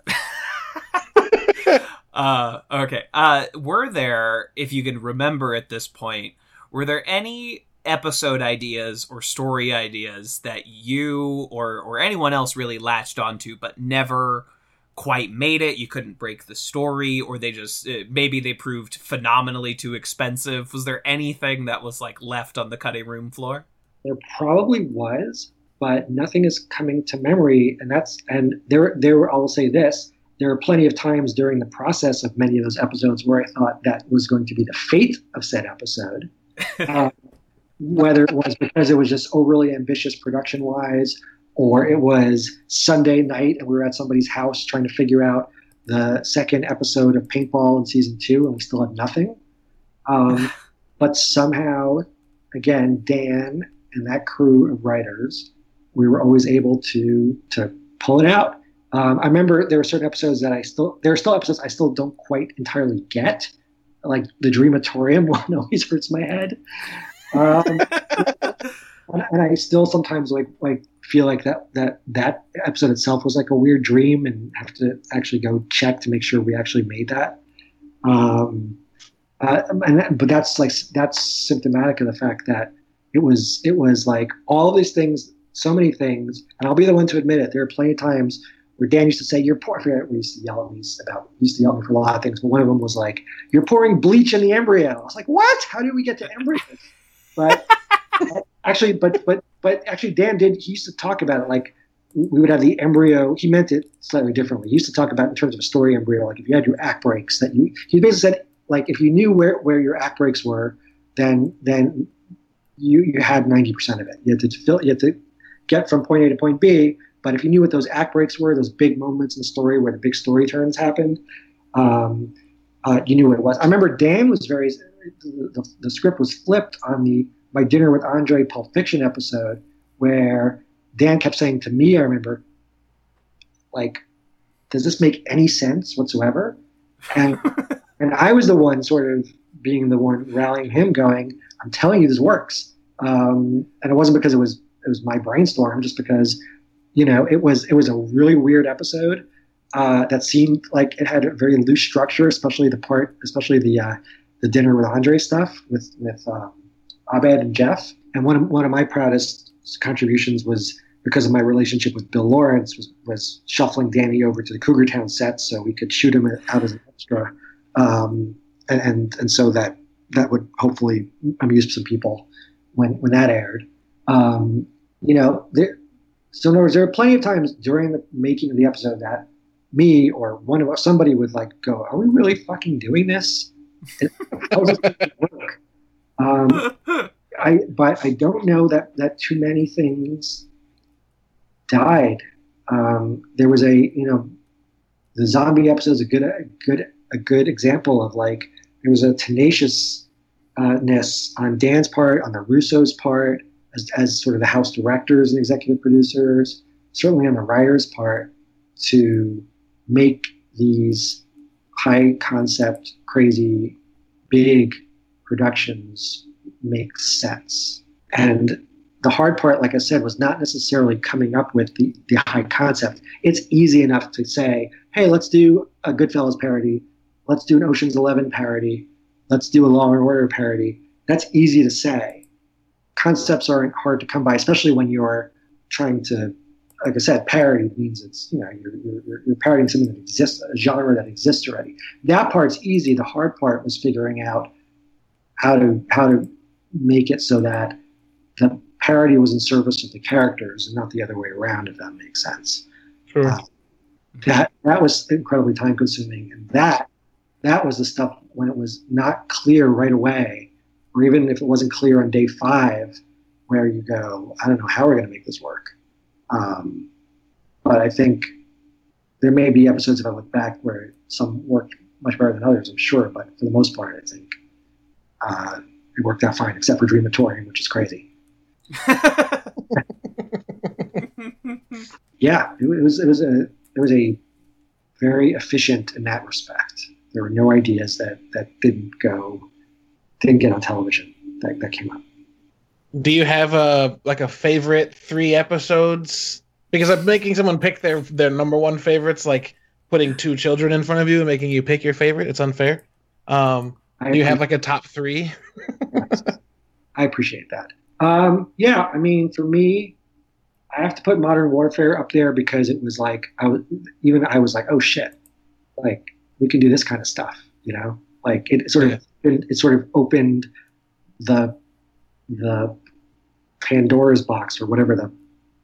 S1: uh, okay. Uh, were there, if you can remember at this point, were there any episode ideas or story ideas that you or or anyone else really latched onto but never quite made it. You couldn't break the story or they just uh, maybe they proved phenomenally too expensive. Was there anything that was like left on the cutting room floor?
S2: There probably was but nothing is coming to memory and that's and there there i will say this there are plenty of times during the process of many of those episodes where i thought that was going to be the fate of said episode uh, whether it was because it was just overly ambitious production wise, or it was Sunday night and we were at somebody's house trying to figure out the second episode of Paintball in season two, and we still had nothing. Um, but somehow, again, Dan and that crew of writers, we were always able to to pull it out. Um, I remember there were certain episodes that I still there are still episodes I still don't quite entirely get, like the Dreamatorium one always hurts my head. Um, and I still sometimes like like feel like that that that episode itself was like a weird dream, and have to actually go check to make sure we actually made that. Um, uh, and but that's like that's symptomatic of the fact that it was it was like all these things, so many things, and I'll be the one to admit it. There are plenty of times where Dan used to say, "You're pouring." I forget what used to yell at me about. Used to yell at me for a lot of things, but one of them was like, "You're pouring bleach in the embryo." I was like, "What? How did we get to embryos?" But actually, but but but actually, Dan did. He used to talk about it like we would have the embryo. He meant it slightly differently. He used to talk about in terms of a story embryo, like if you had your act breaks, that you. He basically said like if you knew where where your act breaks were, then then you you had ninety percent of it. You had to fill. You had to get from point A to point B. But if you knew what those act breaks were, those big moments in the story where the big story turns happened, um, uh, you knew what it was. I remember Dan was very the, the, script was flipped on the my dinner with Andre Pulp Fiction episode where Dan kept saying to me, I remember, like, does this make any sense whatsoever? And and I was the one sort of being the one rallying him, going, I'm telling you this works. Um, and it wasn't because it was it was my brainstorm, just because, you know, it was it was a really weird episode. Uh, that seemed like it had a very loose structure, especially the part, especially the uh, the dinner with Andre stuff with with um, Abed and Jeff. And one of, one of my proudest contributions was because of my relationship with Bill Lawrence was, was shuffling Danny over to the Cougar Town set so we could shoot him out as an extra, um, and, and and so that that would hopefully amuse some people when when that aired. Um, you know, there, so in other words, there are plenty of times during the making of the episode that me or one of somebody would like go, "Are we really fucking doing this?" How does it work? Um, I, but I don't know that, that too many things died. Um, there was a, you know, the zombie episode is a good, a good, a good example of like there was a tenaciousness on Dan's part, on the Russo's part, as, as sort of the house directors and executive producers, certainly on the writers' part, to make these high concept, crazy, big productions make sense. And the hard part, like I said, was not necessarily coming up with the, the high concept. It's easy enough to say, hey, let's do a Goodfellas parody. Let's do an Ocean's Eleven parody. Let's do a Law and Order parody. That's easy to say. Concepts aren't hard to come by, especially when you're trying to, like I said, parody means it's, you know, you're, you're, you're parodying something that exists, a genre that exists already. That part's easy. The hard part was figuring out how to, how to make it so that the parody was in service of the characters and not the other way around, if that makes sense.
S3: Sure. Uh,
S2: that that was incredibly time consuming, and that that was the stuff when it was not clear right away, or even if it wasn't clear on day five, where you go, I don't know how we're going to make this work. Um, but I think there may be episodes if I look back where some worked much better than others, I'm sure. But for the most part, I think uh, it worked out fine, except for Dreamatorium, which is crazy. yeah, it, it, was it was a it was a very efficient in that respect. There were no ideas that that didn't go didn't get on television that, that came up.
S3: Do you have a like a favorite three episodes? Because I'm making someone pick their their number one favorites, like putting two children in front of you and making you pick your favorite. It's unfair. Um, do you have like a top three?
S2: I appreciate that. Um, yeah, I mean, for me, I have to put Modern Warfare up there because it was like I was even I was like, oh shit, like we can do this kind of stuff, you know? Like it sort of it, it sort of opened the the Pandora's box or whatever the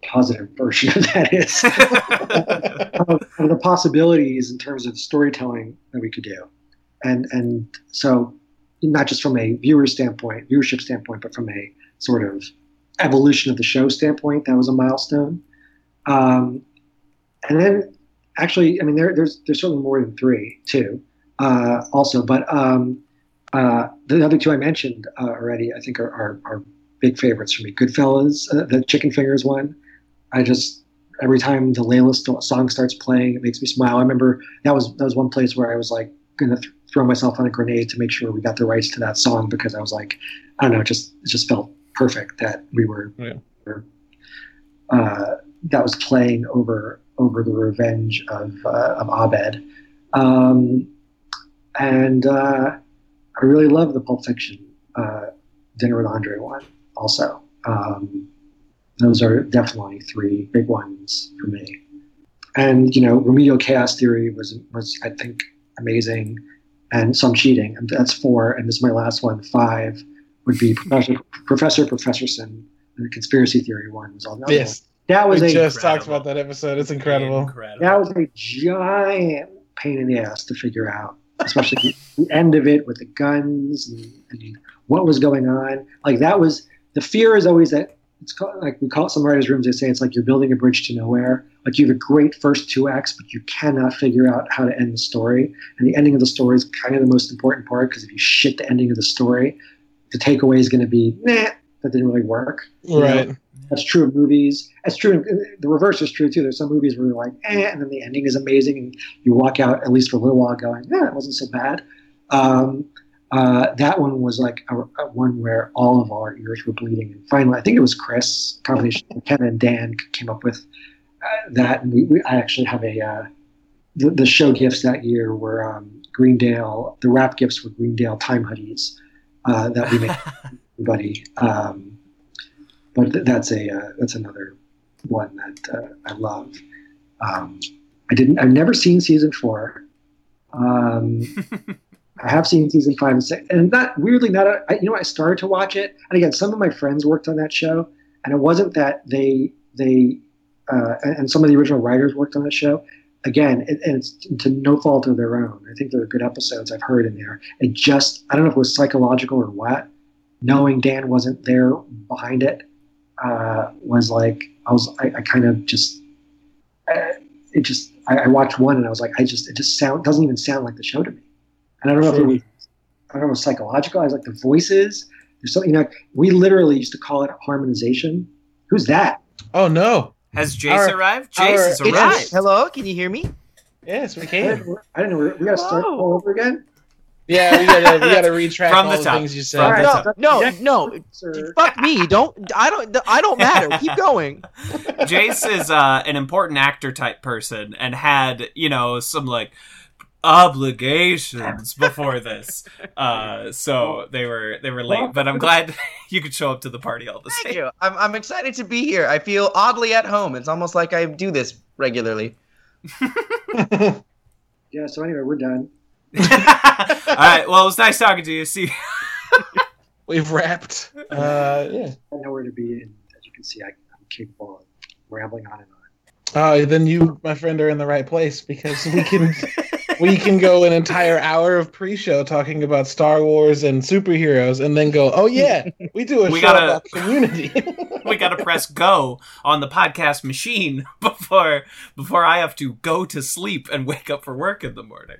S2: positive version of that is of, of, the possibilities in terms of storytelling that we could do, and and so not just from a viewer standpoint, viewership standpoint, but from a sort of evolution of the show standpoint, that was a milestone. Um, and then, actually, I mean, there, there's there's certainly more than three too, uh, also. But um, uh, the other two I mentioned uh, already, I think, are, are, are, big favorites for me. Goodfellas, uh, the Chicken Fingers one. I just every time the Layla song starts playing, it makes me smile. I remember that was that was one place where I was like to th- throw myself on a grenade to make sure we got the rights to that song because I was like, I don't know, it just it just felt perfect that we were, yeah. were uh, that was playing over over the revenge of uh, of Abed, um, and uh, I really love the Pulp Fiction uh, Dinner with Andre one also. Um, those are definitely three big ones for me. And you know, Remedial Chaos Theory was was I think amazing, and some cheating. And that's four, and this is my last one, five would be Professor Professor Professorson, and the conspiracy theory one was all.
S3: Yes,
S2: one. that was
S3: we
S2: a,
S3: just incredible. talked about that episode. It's incredible.
S2: incredible. That was a giant pain in the ass to figure out, especially the end of it with the guns and, and what was going on. Like that was the fear is always that it's called, like we call it some writers' rooms. They say it's like you're building a bridge to nowhere. Like you have a great first two acts, but you cannot figure out how to end the story. And the ending of the story is kind of the most important part because if you shit the ending of the story, the takeaway is going to be, nah, that didn't really work.
S3: Right. Know?
S2: That's true of movies. That's true. The reverse is true too. There's some movies where you're like, eh, and then the ending is amazing, and you walk out at least for a little while going, yeah, it wasn't so bad. Um, uh, that one was like a, a, one where all of our ears were bleeding. And finally, I think it was Chris, combination of Ken and Dan, came up with that. And we, we, I actually have a uh, the, the, show gifts that year were um, Greendale. The wrap gifts were Greendale time hoodies uh, that we make everybody. Um, but th- that's a uh, that's another one that uh, I love. Um, I didn't. I've never seen season four. Um, I have seen season five and six, and not weirdly not. A, I, you know, I started to watch it, and again, some of my friends worked on that show, and it wasn't that they they uh, and some of the original writers worked on the show again, it, and it's to no fault of their own. I think there are good episodes I've heard in there. It just, I don't know if it was psychological or what. Knowing Dan wasn't there behind it uh, was like, I was, I, I kind of just, uh, it just, I, I, watched one and I was like, I just, it just sound doesn't even sound like the show to me. And I don't know sure. if it was, I don't know, psychological. I was like, the voices, So you know, we literally used to call it harmonization. Who's that?
S3: Oh no!
S1: Has Jace our, arrived? Jace has arrived.
S4: Hello, can you hear me?
S3: Yes, we can.
S2: I don't know. We got to start all over again.
S3: Yeah, we gotta we gotta retract all the, the things you said.
S4: Right, no, no, no, fuck me. Don't I don't I don't matter. Keep going.
S1: Jace is uh, an important actor type person and had you know some like obligations before this, uh, so they were they were late. But I'm glad you could show up to the party all the same.
S4: Thank you. I'm I'm excited to be here. I feel oddly at home. It's almost like I do this regularly.
S2: yeah. So anyway, we're done.
S1: All right. Well, it was nice talking to you. See.
S3: We've wrapped. Uh, yeah.
S2: I know where to be, and as you can see, I, am capable of rambling on and on.
S3: Oh, then you, my friend, are in the right place because we can we can go an entire hour of pre-show talking about Star Wars and superheroes, and then go, oh yeah, we do a we show gotta, about Community.
S1: we got to press go on the podcast machine before before I have to go to sleep and wake up for work in the morning.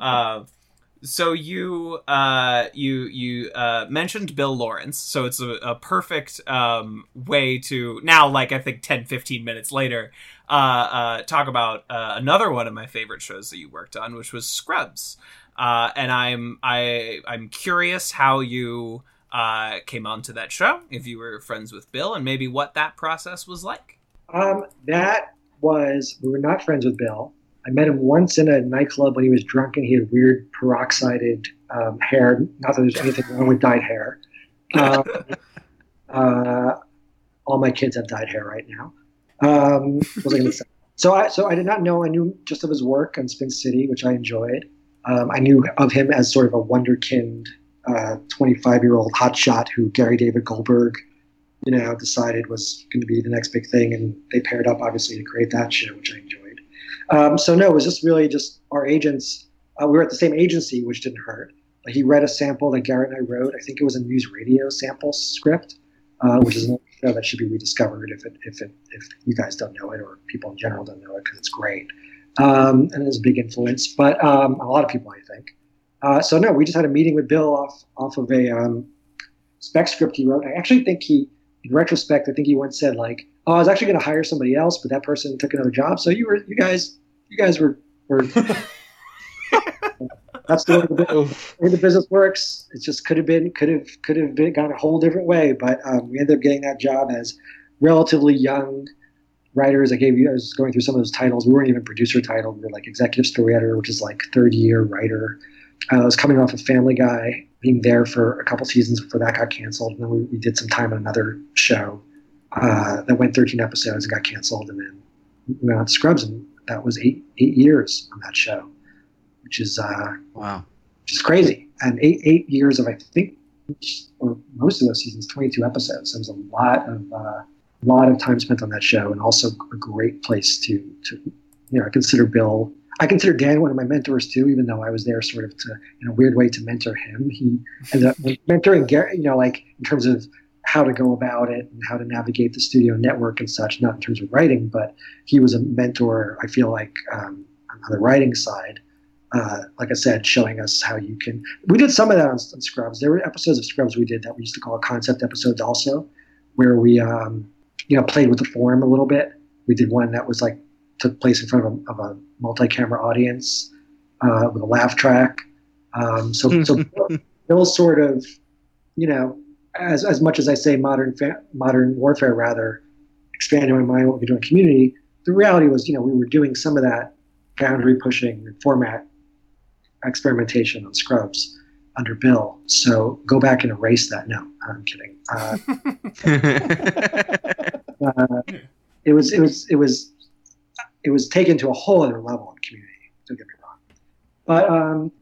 S1: Uh, so you uh, you you uh, mentioned Bill Lawrence, so it's a, a perfect um, way to now, like I think 10, 15 minutes later, uh, uh talk about uh, another one of my favorite shows that you worked on, which was Scrubs. Uh, and I'm I I'm curious how you came onto that show, if you were friends with Bill, and maybe what that process was like.
S2: Um, that was we were not friends with Bill. I met him once in a nightclub when he was drunk and he had weird peroxided um, hair. Not that there's anything wrong with dyed hair. Um, uh, all my kids have dyed hair right now. Um, was I to say? So I, so I did not know. I knew just of his work on Spin City, which I enjoyed. Um, I knew of him as sort of a wonderkind, 25 uh, year old hotshot who Gary David Goldberg, you know, decided was going to be the next big thing, and they paired up obviously to create that show, which I enjoyed. Um, so no, it was just really just our agents. Uh, we were at the same agency, which didn't hurt. Like he read a sample that Garrett and I wrote. I think it was a news radio sample script, uh, which is show that should be rediscovered if it if it if you guys don't know it or people in general don't know it because it's great um, and it's a big influence. But um, a lot of people, I think. Uh, so no, we just had a meeting with Bill off off of a um, spec script he wrote. I actually think he, in retrospect, I think he once said like, oh, I was actually going to hire somebody else, but that person took another job. So you were, you guys, you guys were, were that's the way the, way the, business works. It just could have been, could have, could have been gone a whole different way. But um, we ended up getting that job as relatively young writers. I gave you, I was going through some of those titles. We weren't even producer title. We were like executive story editor, which is like third year writer. Uh, I was coming off of Family Guy, being there for a couple seasons before that got canceled. And then we, we did some time on another show uh, that went 13 episodes and got canceled, and then we went on Scrubs, and that was eight eight years on that show, which is uh,
S4: wow,
S2: which is crazy. And eight eight years of I think, or most of those seasons, 22 episodes. So it was a lot of uh, lot of time spent on that show, and also a great place to to you know I consider Bill. I consider Dan one of my mentors too, even though I was there sort of to, in a weird way, to mentor him. He ended up mentoring Gary, you know, like in terms of how to go about it and how to navigate the studio network and such, not in terms of writing, but he was a mentor, I feel like, um, on the writing side. Uh, like I said, showing us how you can. We did some of that on, on, Scrubs. There were episodes of Scrubs we did that we used to call concept episodes also, where we, um, you know, played with the form a little bit. We did one that was like took place in front of a, of a multi-camera audience uh, with a laugh track. Um, so, so Bill sort of, you know, as, as much as I say modern fa- modern warfare, rather expanding my mind what we do in community, the reality was, you know, we were doing some of that boundary pushing format experimentation on Scrubs under Bill. So go back and erase that. No, I'm kidding. Uh, uh, it was it was it was it was taken to a whole other level in community. Don't get me wrong, but um,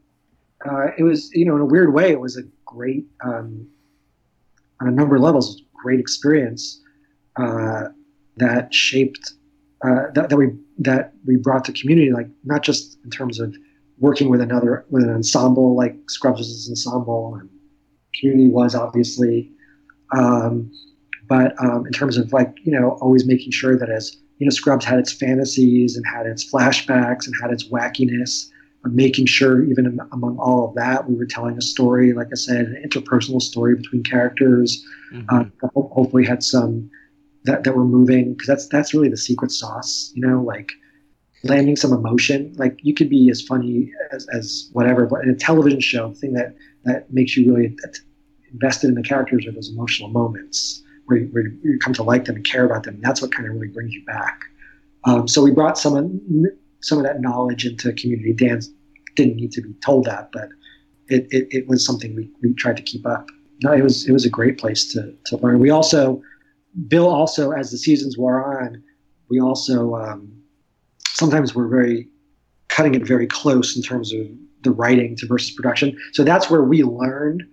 S2: uh, it was you know in a weird way it was a great um, on a number of levels, great experience uh, that shaped uh, that, that we that we brought to community, like not just in terms of working with another with an ensemble like Scrubs was an ensemble and community was obviously, um, but um, in terms of like you know always making sure that as you know Scrubs had its fantasies and had its flashbacks and had its wackiness, making sure, even among all of that, we were telling a story, like I said, an interpersonal story between characters. Mm-hmm. Uh, hopefully, had some that, that were moving because that's that's really the secret sauce, you know, like landing some emotion. Like you could be as funny as, as whatever, but in a television show, the thing that that makes you really invested in the characters are those emotional moments where you, where you come to like them and care about them. And that's what kind of really brings you back. Um, so we brought some of some of that knowledge into community. Dan didn't need to be told that, but it, it, it was something we, we tried to keep up. No, it was it was a great place to, to learn. We also Bill also as the seasons wore on, we also um, sometimes we're very cutting it very close in terms of the writing to versus production. So that's where we learned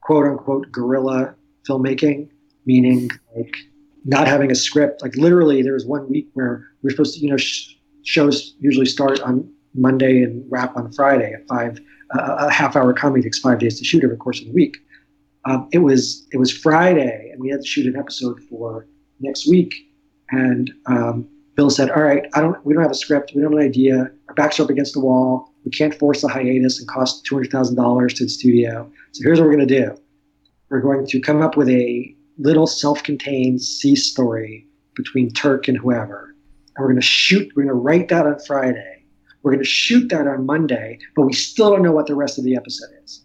S2: quote unquote guerrilla filmmaking, meaning like not having a script. Like literally, there was one week where we are supposed to, you know, sh- shows usually start on Monday and wrap on Friday. A five, uh, a half hour comedy takes five days to shoot over the course of the week. Um, it was it was Friday, and we had to shoot an episode for next week. And um, Bill said, "All right, I don't. We don't have a script. We don't have an idea. Our backs are up against the wall. We can't force a hiatus and cost two hundred thousand dollars to the studio. So here's what we're going to do. We're going to come up with a little self-contained C story between Turk and whoever, and we're going to shoot. We're going to write that on Friday. We're going to shoot that on Monday, but we still don't know what the rest of the episode is."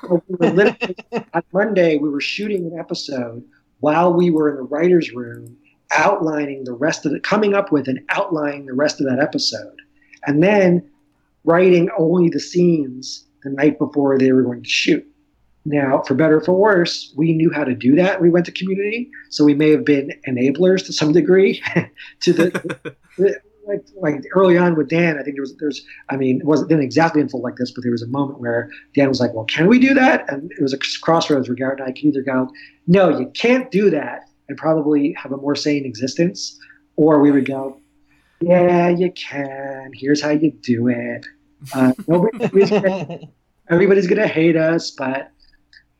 S2: on Monday, we were shooting an episode while we were in the writers' room outlining the rest of it, coming up with and outlining the rest of that episode, and then writing only the scenes the night before they were going to shoot. Now, for better or for worse, we knew how to do that. We went to community, so we may have been enablers to some degree to the, the like, like early on with Dan. I think there was there's I mean it wasn't didn't exactly unfold like this, but there was a moment where Dan was like, "Well, can we do that?" And it was a crossroads where Garrett and I can either go, "No, you can't do that," and probably have a more sane existence, or we would go, "Yeah, you can. Here's how you do it." Uh, nobody's gonna, everybody's going to hate us, but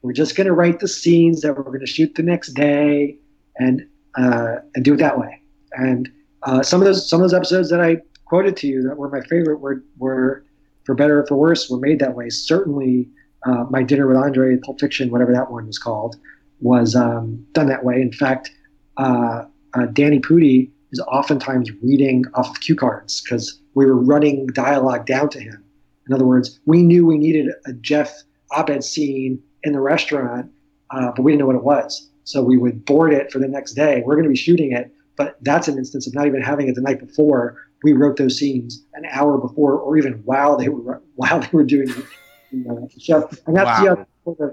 S2: we're just going to write the scenes that we're going to shoot the next day and uh, and do it that way. And uh, some of those some of those episodes that I quoted to you that were my favorite were were for better or for worse were made that way. Certainly, uh, my dinner with Andre, Pulp Fiction, whatever that one was called, was um, done that way. In fact, uh, uh, Danny Pudi is oftentimes reading off of cue cards because we were running dialogue down to him. In other words, we knew we needed a Jeff Abed scene in the restaurant, uh, but we didn't know what it was. So we would board it for the next day. We're going to be shooting it, but that's an instance of not even having it the night before. We wrote those scenes an hour before, or even while they were while they were doing the show. And that's wow. the other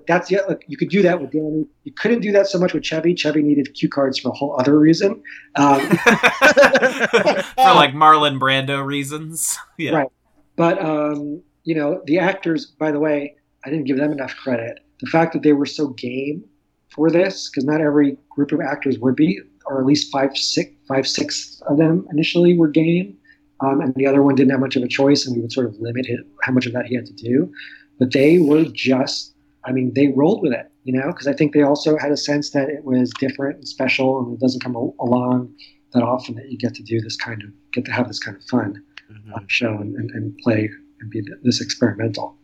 S2: that's the look, you could do that with Danny. You couldn't do that so much with Chevy. Chevy needed cue cards for a whole other reason. Um,
S1: for like Marlon Brando reasons. Yeah. Right.
S2: But um, you know, the actors, by the way, I didn't give them enough credit. The fact that they were so game for this, because not every group of actors would be, or at least five, six, five, six of them initially were game. Um, and the other one didn't have much of a choice, and we would sort of limit it, how much of that he had to do. But they were just I mean, they rolled with it, you know, because I think they also had a sense that it was different and special, and it doesn't come along that often that you get to do this kind of get to have this kind of fun mm-hmm. on show and, and, and, play and be this experimental.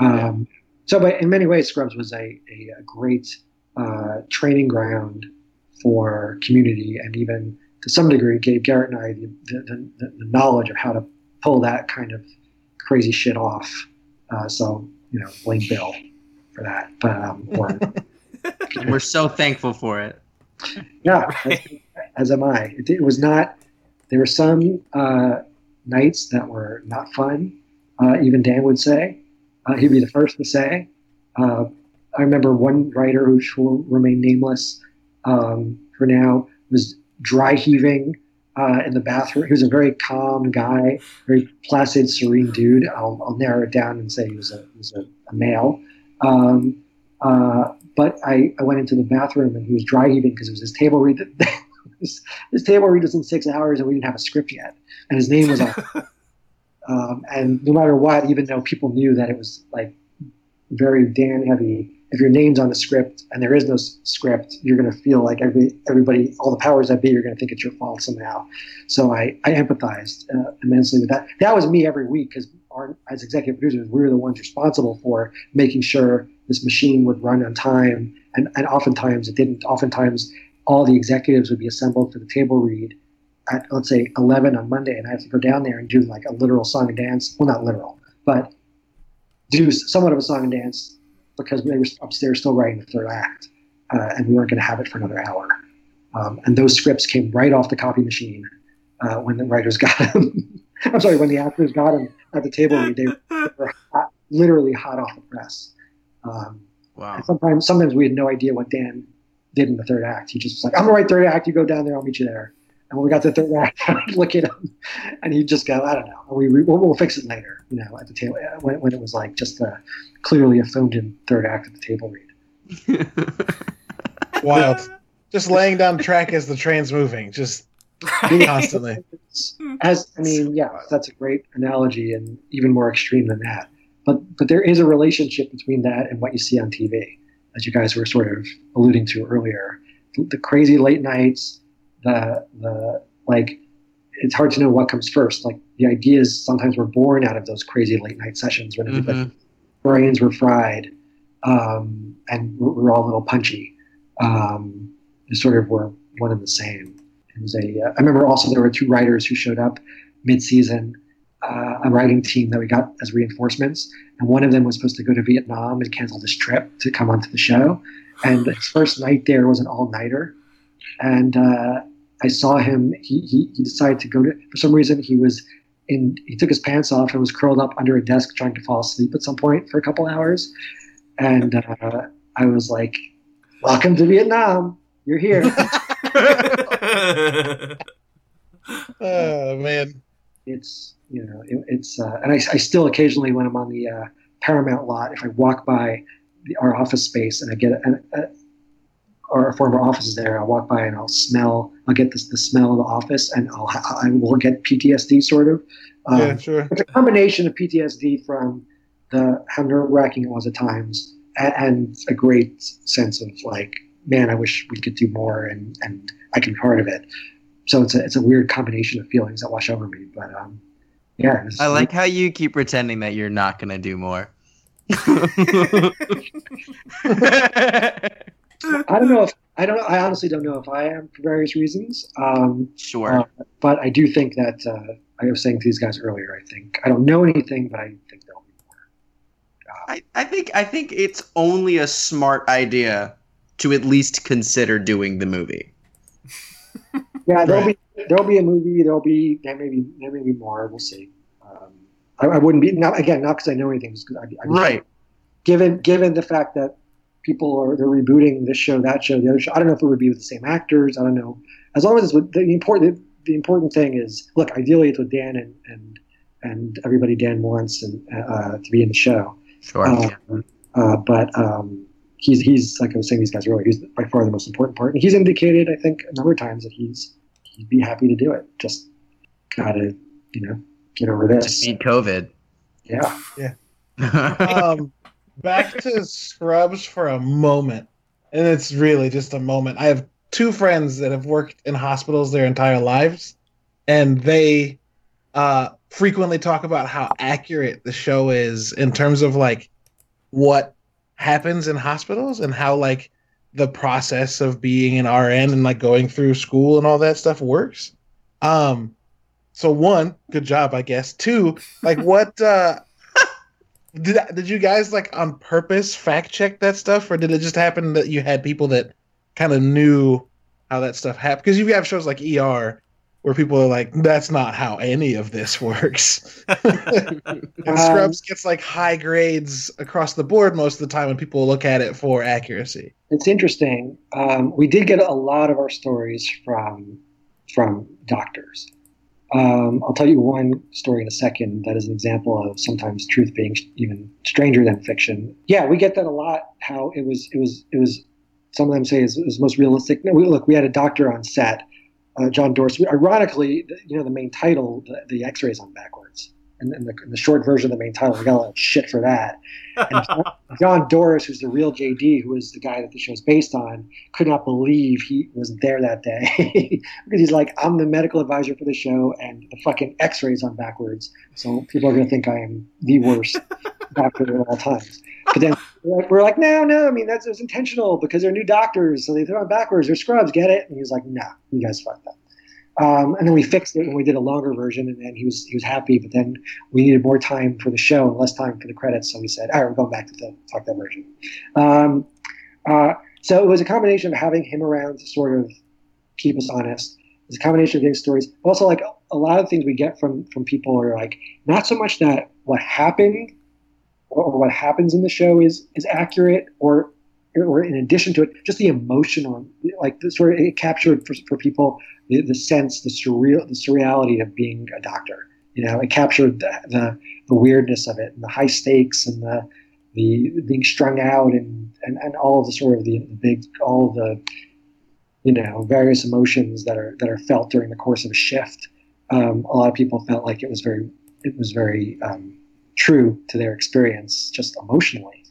S2: Um, so, but in many ways, Scrubs was a, a, a great uh, training ground for community, and even to some degree gave Garrett and I the, the, the, the knowledge of how to pull that kind of crazy shit off. Uh, so, you know, blame Bill for that. But um,
S4: we're, we're so thankful for it.
S2: Yeah, as, as am I. It, it, was not. There were some uh, nights that were not fun. Uh, even Dan would say. Uh, he'd be the first to say. Uh, I remember one writer who will remain nameless um, for now was dry heaving uh, in the bathroom. He was a very calm guy, very placid, serene dude. I'll, I'll narrow it down and say he was a, he was a, a male. Um, uh, but I, I went into the bathroom and he was dry heaving because it was his table read. his, his table read was in six hours and we didn't have a script yet. And his name was on um, and no matter what, even though people knew that it was like very Dan heavy, if your name's on the script and there is no script, you're going to feel like every, everybody, all the powers that be, you're going to think it's your fault somehow. So I, I empathized uh, immensely with that. That was me every week because our, as executive producers, we were the ones responsible for making sure this machine would run on time, and, and oftentimes it didn't. Oftentimes, all the executives would be assembled for the table read at let's say 11 on Monday, and I have to go down there and do like a literal song and dance. Well, not literal, but do somewhat of a song and dance because they were upstairs still writing the third act, uh, and we weren't going to have it for another hour. Um, and those scripts came right off the copy machine uh, when the writers got them. I'm sorry, when the actors got them at the table read, they were hot, literally hot off the press. Um,
S4: Wow.
S2: and sometimes, sometimes we had no idea what Dan did in the third act. He just was like, "I'm gonna write third act. You go down there. I'll meet you there." And when we got to the third act, I'd look at him, and he'd just go, "I don't know. We, we we'll, we'll fix it later." You know, at the table when, when it was like just a, clearly a phoned-in third act at the table read.
S3: Wild. Just laying down track as the train's moving, just constantly.
S2: As I mean, yeah, that's a great analogy, and even more extreme than that. But but there is a relationship between that and what you see on TV, as you guys were sort of alluding to earlier. The, the crazy late nights, the the like, it's hard to know what comes first. Like the ideas sometimes were born out of those crazy late night sessions when everybody's brains were fried, um, and we're, we're all a little punchy. Um, sort of were one and the same. It was a. Uh, I remember also there were two writers who showed up mid-season, uh, a writing team that we got as reinforcements, and one of them was supposed to go to Vietnam and canceled his trip to come onto the show, and his first night there was an all-nighter, and uh, I saw him. He, he he decided to go to. For some reason, he was in. He took his pants off and was curled up under a desk trying to fall asleep at some point for a couple hours, and uh, I was like, "Welcome to Vietnam. You're here."
S3: Oh man.
S2: it's you know it, it's uh, and I, I still occasionally when I'm on the uh, Paramount lot if I walk by the, our office space and I get an, a, our former office is there I'll walk by and I'll smell I'll get this the smell of the office and I'll I will get PTSD sort of um,
S3: yeah, sure.
S2: it's a combination of PTSD from the how nerve wracking it was at times and, and a great sense of like man I wish we could do more and and I can be part of it so it's a it's a weird combination of feelings that wash over me but um yeah
S4: I like how you keep pretending that you're not gonna do more.
S2: I don't know if I don't. I honestly don't know if I am for various reasons. Um,
S4: sure.
S2: uh, but I do think that uh, I was saying to these guys earlier. I think I don't know anything, but I think there'll be more.
S4: I, I think I think it's only a smart idea to at least consider doing the movie.
S2: Yeah, there'll
S3: Right.
S2: be there'll be a movie. There'll be there may be there may be more. We'll see. Um, I, I wouldn't be not again not because I know anything. I, I just-
S4: Right.
S2: Given given the fact that people are they're rebooting this show, that show, the other show. I don't know if it would be with the same actors. I don't know. As long as it's with the important the important thing is look. Ideally, it's with Dan and and and everybody Dan wants and uh, to be in the show.
S4: Sure.
S2: Um, uh, but um, he's he's like I was saying these guys earlier. He's by far the most important part, and he's indicated I think a number of times that he's he'd be happy to do it. Just gotta you know get over this.
S4: Just beat COVID.
S2: Yeah.
S3: Yeah, um, back to Scrubs for a moment, and it's really just a moment. I have two friends that have worked in hospitals their entire lives, and they uh, frequently talk about how accurate the show is in terms of like what happens in hospitals and how like the process of being an RN and like going through school and all that stuff works. Um, so one, good job, I guess. Two, like what uh did did you guys like on purpose fact check that stuff, or did it just happen that you had people that kind of knew how that stuff happened? Because you have shows like ER where people are like, "That's not how any of this works." and
S2: Um,
S3: Scrubs gets like high grades across the board most of the time when people look at it for accuracy.
S2: it's interesting. Um, we did get a lot of our stories from from doctors. Um, I'll tell you one story in a second that is an example of sometimes truth being even stranger than fiction. Yeah, we get that a lot. How it was, it was, it was. Some of them say it was most realistic. No, we, look, we had a doctor on set, uh, John Doris. Ironically, the- you know, the main title, the, the X-rays on backwards, and, in, the, in the short version of the main title. We got a lot of shit for that. And John, John Doris, who's the real JD, who is the guy that the show's based on, could not believe he was there that day because he's like, I'm the medical advisor for the show, and the fucking X-rays on backwards, so people are going to think I am the worst doctor of all times. But then we're like, no, no, I mean that's was intentional because they're new doctors, so they throw it backwards. They're scrubs, get it? And he was like, nah, you guys fucked up. Um, and then we fixed it and we did a longer version, and then he was he was happy. But then we needed more time for the show and less time for the credits, so we said, all right, we're going back to the fuck that version. Um, uh, so it was a combination of having him around to sort of keep us honest. It's a combination of getting stories, also like a lot of things we get from from people are like not so much that what happened or what happens in the show is is accurate or or in addition to it, just the emotional, like the sort of it captured for, for people the, the sense, the surreal, the surreality of being a doctor. You know, it captured the, the, the weirdness of it and the high stakes and the the being strung out and, and, and all the sort of the, the big all the you know various emotions that are that are felt during the course of a shift. Um, a lot of people felt like it was very it was very um, true to their experience, just emotionally,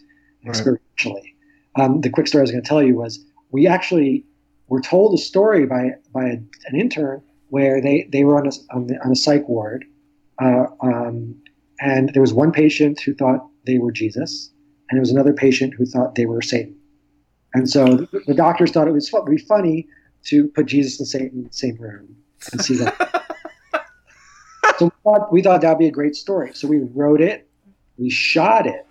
S2: right. experientially. Um, the quick story I was going to tell you was we actually were told a story by by a, an intern where they, they were on a, on, the, on a psych ward, uh, um, and there was one patient who thought they were Jesus, and there was another patient who thought they were Satan. And so the, the doctors thought it was would be funny to put Jesus and Satan in the same room and see that. so we thought, we thought that'd be a great story. So we wrote it, we shot it,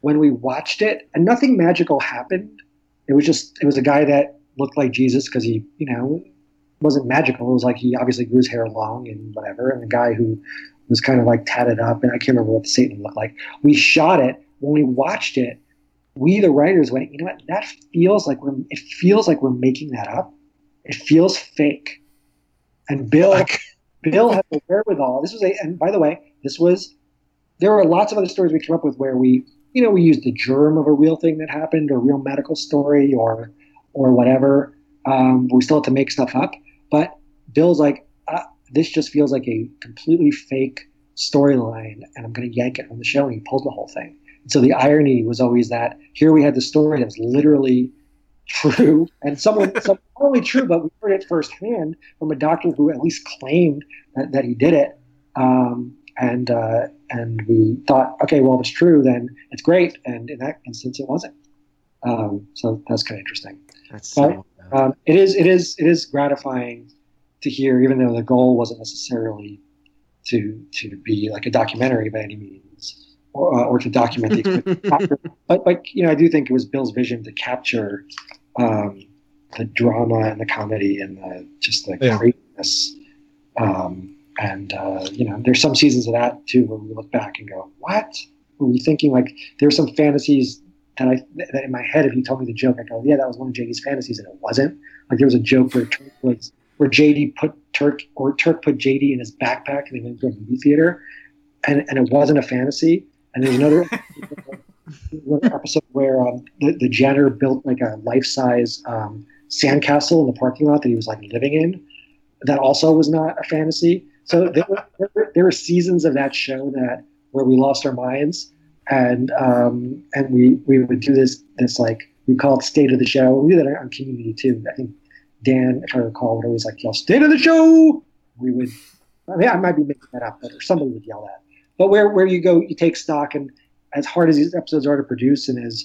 S2: when we watched it, and nothing magical happened. It was just it was a guy that looked like Jesus because he, you know, wasn't magical. It was like he obviously grew his hair long and whatever, and the guy who was kind of like tatted up, and I can't remember what Satan looked like. We shot it. When we watched it, we the writers went, you know what? That feels like we're. It feels like we're making that up. It feels fake. And Bill, Bill had the wherewithal. This was a, and by the way, this was. There were lots of other stories we came up with where we you know, we used the germ of a real thing that happened, or real medical story, or or whatever. Um, we still had to make stuff up. But Bill's like, uh, this just feels like a completely fake storyline, and I'm going to yank it from the show. And he pulled the whole thing. And so the irony was always that here we had the story that was literally true, and someone, some, not only true, but we heard it firsthand from a doctor who at least claimed that, that he did it. Um, and uh, and we thought, okay, well, if it's true, then it's great. And in that instance, it wasn't. Um, so that's kind of interesting.
S4: That's so,
S2: um, it is it is it is gratifying to hear, even though the goal wasn't necessarily to to be like a documentary by any means, or, uh, or to document the but but you know, I do think it was Bill's vision to capture um, the drama and the comedy and the just the yeah. craziness. Um, and uh, you know, there's some seasons of that too where we look back and go, "What?" Were we thinking like there's some fantasies that I that in my head, if you told me the joke, I go, "Yeah, that was one of JD's fantasies," and it wasn't. Like there was a joke where Turk was where JD put Turk or Turk put JD in his backpack and they went to a movie theater, and and it wasn't a fantasy. And there's another. episode where um, the, the janitor built like a life-size um, sandcastle in the parking lot that he was like living in. That also was not a fantasy. So there were, there were, seasons of that show that where we lost our minds, and um, and we we would do this this like we call it state of the show. We do that on Community too. I think Dan, if I recall, would always like yell "State of the show." We would. I mean, I might be making that up, but or somebody would yell that. But where where you go, you take stock, and as hard as these episodes are to produce, and as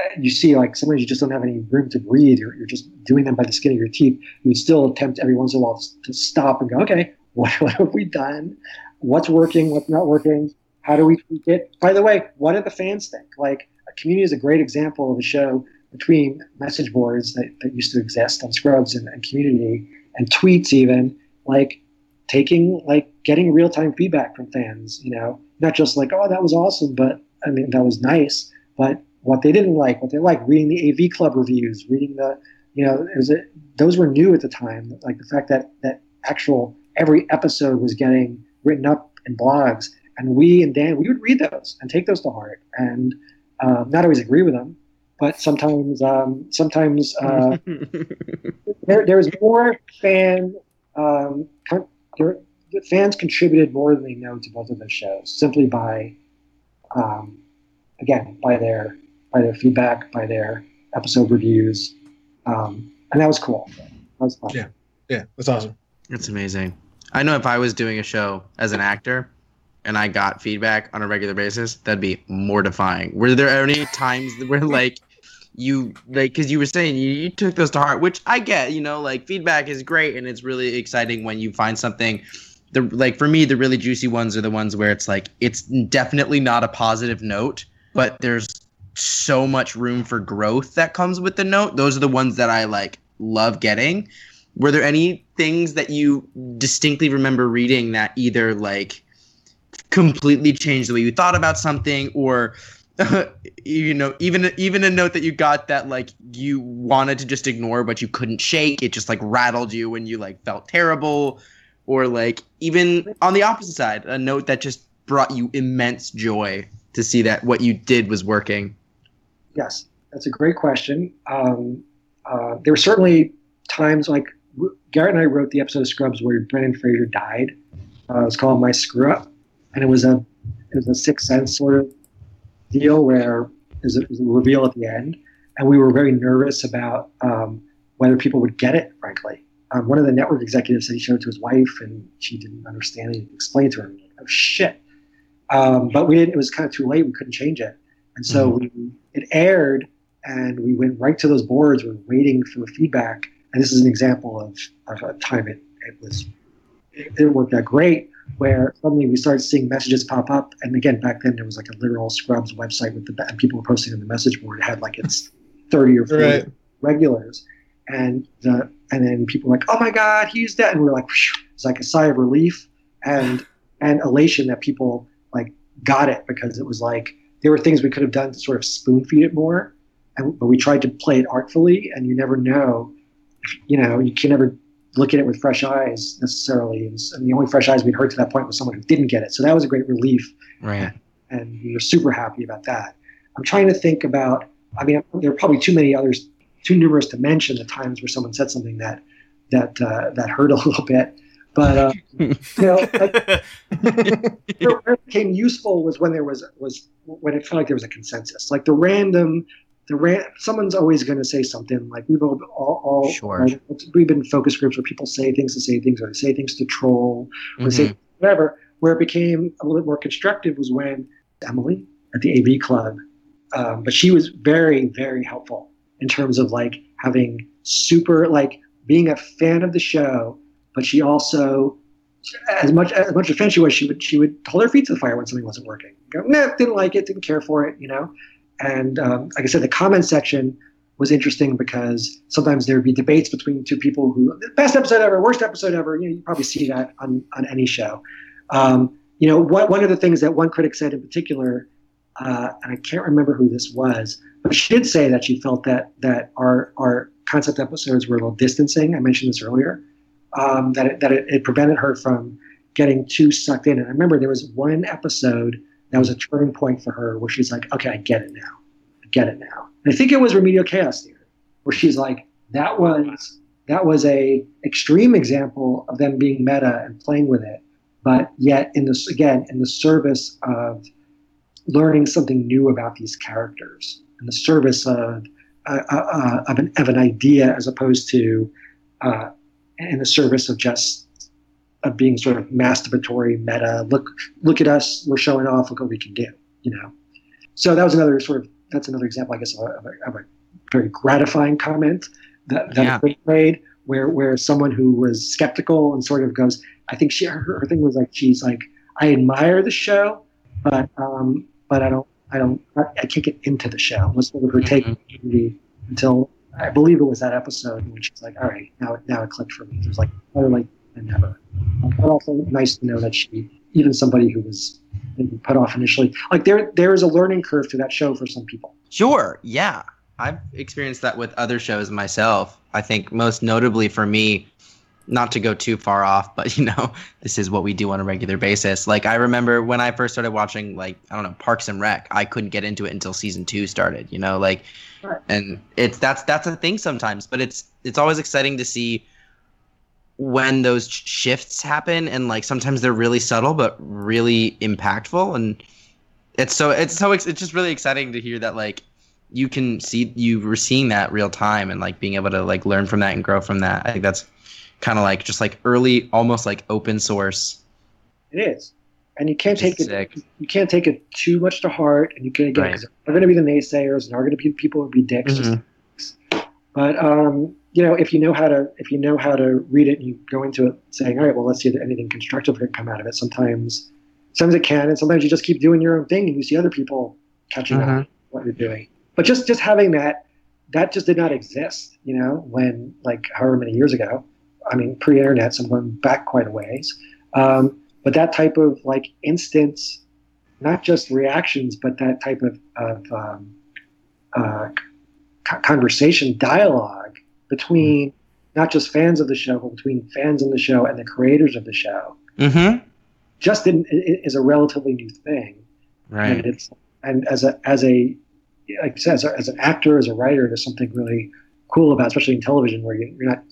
S2: uh, you see, like sometimes you just don't have any room to breathe. You're, you're just doing them by the skin of your teeth. You would still attempt every once in a while to stop and go, okay, what, what have we done? What's working? What's not working? How do we tweak it? By the way, what do the fans think? Like, a Community is a great example of a show between message boards that, that used to exist on Scrubs and, and Community and tweets, even like taking like getting real time feedback from fans. You know, not just like oh that was awesome, but I mean that was nice, but what they didn't like, what they liked, reading the AV Club reviews, reading the you know, it was a, those were new at the time. Like the fact that that actual every episode was getting written up in blogs, and we and Dan we would read those and take those to heart, and uh, not always agree with them, but sometimes um, sometimes uh, there, there was more fan um, there, the fans contributed more than they know to both of those shows simply by, um, again, by their by their feedback, by their episode reviews, um, and that was cool. That was fun.
S3: Yeah. Yeah, that's awesome.
S4: That's amazing. I know if I was doing a show as an actor and I got feedback on a regular basis, that'd be mortifying. Were there any times where like you like because you were saying you, you took those to heart, which I get, you know, like feedback is great and it's really exciting when you find something the like for me the really juicy ones are the ones where it's like it's definitely not a positive note, but there's so much room for growth that comes with the note. Those are the ones that I like love getting. Were there any things that you distinctly remember reading that either like completely changed the way you thought about something or you know even even a note that you got that like you wanted to just ignore but you couldn't shake it just like rattled you and you like felt terrible or like even on the opposite side a note that just brought you immense joy to see that what you did was working
S2: Yes, that's a great question. Um, uh, there were certainly times like Garrett and I wrote the episode of Scrubs where Brendan Fraser died. Uh, it was called My Screw Up, and it was a it was a sixth sense sort of deal where was a, a reveal at the end, and we were very nervous about um, whether people would get it. Frankly, um, one of the network executives said he showed it to his wife, and she didn't understand it. He explained to her, like, "Oh shit!" Um, but we didn't. It was kind of too late. We couldn't change it, and so we, it aired, and we went right to those boards. We are waiting for feedback, and this is an example of, of a time it, it was it didn't work that great. Where suddenly we started seeing messages pop up, and again back then there was like a literal Scrubs website with the and people were posting on the message board. It had like its thirty or forty
S3: Right.
S2: regulars, and the and then people were like, "Oh my God, he used that," and we are like, it's like a sigh of relief and and elation that people like got it because it was like there were things we could have done to sort of spoon feed it more, and but we tried to play it artfully, and you never know, you know, you can never look at it with fresh eyes necessarily, and, and the only fresh eyes we'd heard to that point was someone who didn't get it, so that was a great relief.
S4: Right.
S2: And we were super happy about that. I'm trying to think about. I mean, there are probably too many others, too numerous to mention the times where someone said something that that uh, that hurt a little bit. But uh, you know, like, where it became useful was when there was was when it felt like there was a consensus. Like the random, the ran, someone's always going to say something. Like we've all, all, all
S4: Sure.
S2: right, we've been in focus groups where people say things to say things or they say things to troll or
S4: Mhm.
S2: say whatever. Where it became a little bit more constructive was when Emily at the AV Club, um, but she was very, very helpful in terms of like having super like being a fan of the show, but she also as much as much a fan she was, she would she would hold her feet to the fire when something wasn't working. Go, nah, didn't like it, didn't care for it, you know. And um, like I said, the comment section was interesting because sometimes there would be debates between two people who best episode ever, worst episode ever. You know, you probably see that on on any show. Um, you know, what, one of the things that one critic said in particular, uh, and I can't remember who this was, but she did say that she felt that that our our concept episodes were a little distancing. I mentioned this earlier. Um, that it, that it, it prevented her from getting too sucked in. And I remember there was one episode that was a turning point for her where she's like, okay, I get it now. I get it now. And I think it was Remedial Chaos Theory, where she's like, that was that was a extreme example of them being meta and playing with it, but yet in this again in the service of learning something new about these characters, in the service of uh, uh, uh, of, an, of an idea as opposed to uh, in the service of just of being sort of masturbatory meta. Look, look at us, we're showing off. Look what we can do. You know. So that was another sort of that's another example, I guess, of a, of a, very gratifying comment that, that
S4: Yeah.
S2: made, where where someone who was skeptical and sort of goes, I think she her, her thing was like she's like I admire the show, but um, but I don't I don't I, can't get into the show. Was sort of her take mm-hmm. movie until I believe it was that episode when she's like, all right, now it now it clicked for me. It was like better late than never. But also nice to know that she even somebody who was maybe put off initially, like there there is a learning curve to that show for some people.
S4: Sure, yeah. I've experienced that with other shows myself. I think most notably for me, not to go too far off, but you know, this is what we do on a regular basis. Like I remember when I first started watching like, I don't know, Parks and Rec, I couldn't get into it until season 2 started, you know, like
S2: Right.
S4: and it's that's that's a thing sometimes, but it's it's always exciting to see when those shifts happen and like sometimes they're really subtle but really impactful and it's so it's so it's just really exciting to hear that like you can see you were seeing that real time and like being able to like learn from that and grow from that. I think that's kind of like just like early, almost like open source.
S2: It is, and you can't take it. You can't take it too much to heart, and you can't get because right. are going to be the naysayers, and are going to be people who be dicks. Mm-hmm. But um, you know, if you know how to if you know how to read it, and you go into it saying, all right, well, let's see if anything constructive can come out of it. Sometimes, sometimes it can, and sometimes you just keep doing your own thing, and you see other people catching mm-hmm. up what you're doing but just just having that that just did not exist you know when like however many years ago i mean pre-internet so i'm going back quite a ways. Um, but that type of like instant not just reactions but that type of, of um, uh, conversation dialogue between not just fans of the show but between fans of the show and the creators of the show.
S4: Mm-hmm.
S2: just didn't is a relatively new thing.
S4: Right.
S2: And it's and as a as a like I said, as, a, as, an actor, as a writer, there's something really cool about, especially in television, where you, are not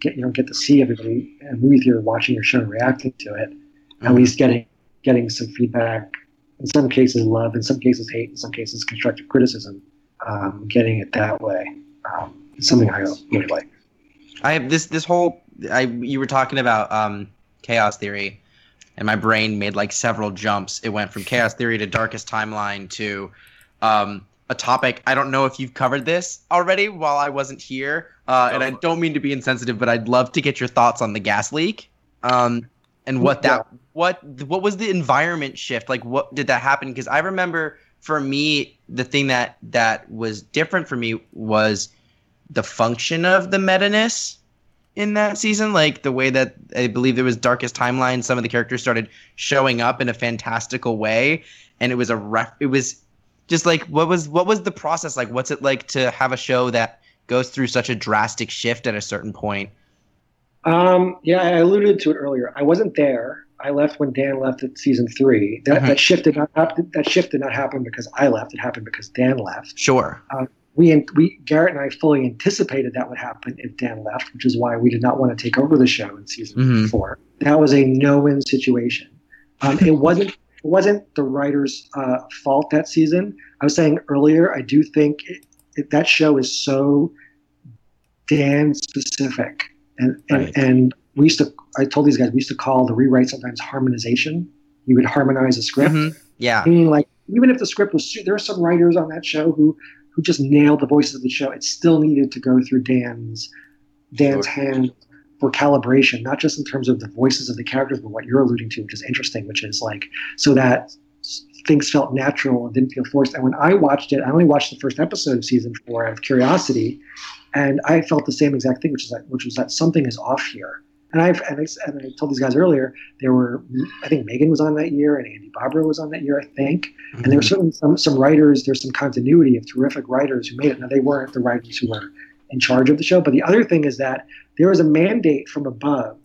S2: get, you don't get to see everybody in a movie theater watching your show and reacting to it. Mm-hmm. At least getting getting some feedback. In some cases, love. In some cases, hate. In some cases, constructive criticism. Um, getting it that way um, is something I really like.
S4: I have this this whole. I you were talking about um, chaos theory, and my brain made like several jumps. It went from chaos theory to darkest timeline to um, a topic. I don't know if you've covered this already while I wasn't here, uh, and I don't mean to be insensitive, but I'd love to get your thoughts on the gas leak, um, and what that yeah. what what was the environment shift like? What did that happen? Because I remember for me, the thing that that was different for me was the function of the meta-ness in that season like the way that i believe there was darkest timeline some of the characters started showing up in a fantastical way and it was a ref it was just like what was what was the process like? What's it like to have a show that goes through such a drastic shift at a certain point?
S2: Um, yeah, I alluded to it earlier. I wasn't there. I left when Dan left at season three. That, mm-hmm. that shift did not happen. That shift did not happen because I left. It happened because Dan left.
S4: Sure.
S2: Uh, we we Garrett and I fully anticipated that would happen if Dan left, which is why we did not want to take over the show in season mm-hmm. four. That was a no-win situation. Um, it wasn't it wasn't the writer's uh, fault that season. I was saying earlier, I do think it, it, that show is so Dan specific, and and, right. and we used to. I told these guys we used to call the rewrite sometimes harmonization. You would harmonize a script.
S4: Mm-hmm. Yeah.
S2: Meaning, like even if the script was, there are some writers on that show who who just nailed the voices of the show. It still needed to go through Dan's Dan's sure. hand for calibration, not just in terms of the voices of the characters, but what you're alluding to, which is interesting, which is like so that things felt natural and didn't feel forced. And when I watched it, I only watched the first episode of season four out of curiosity, and I felt the same exact thing, which is that which was that something is off here. And I've and I, and I told these guys earlier there were I think Megan was on that year and Andy Bobrow was on that year I think, mm-hmm. and there were certainly some some writers. There's some continuity of terrific writers who made it. Now they weren't the writers who were in charge of the show, but the other thing is that there was a mandate from above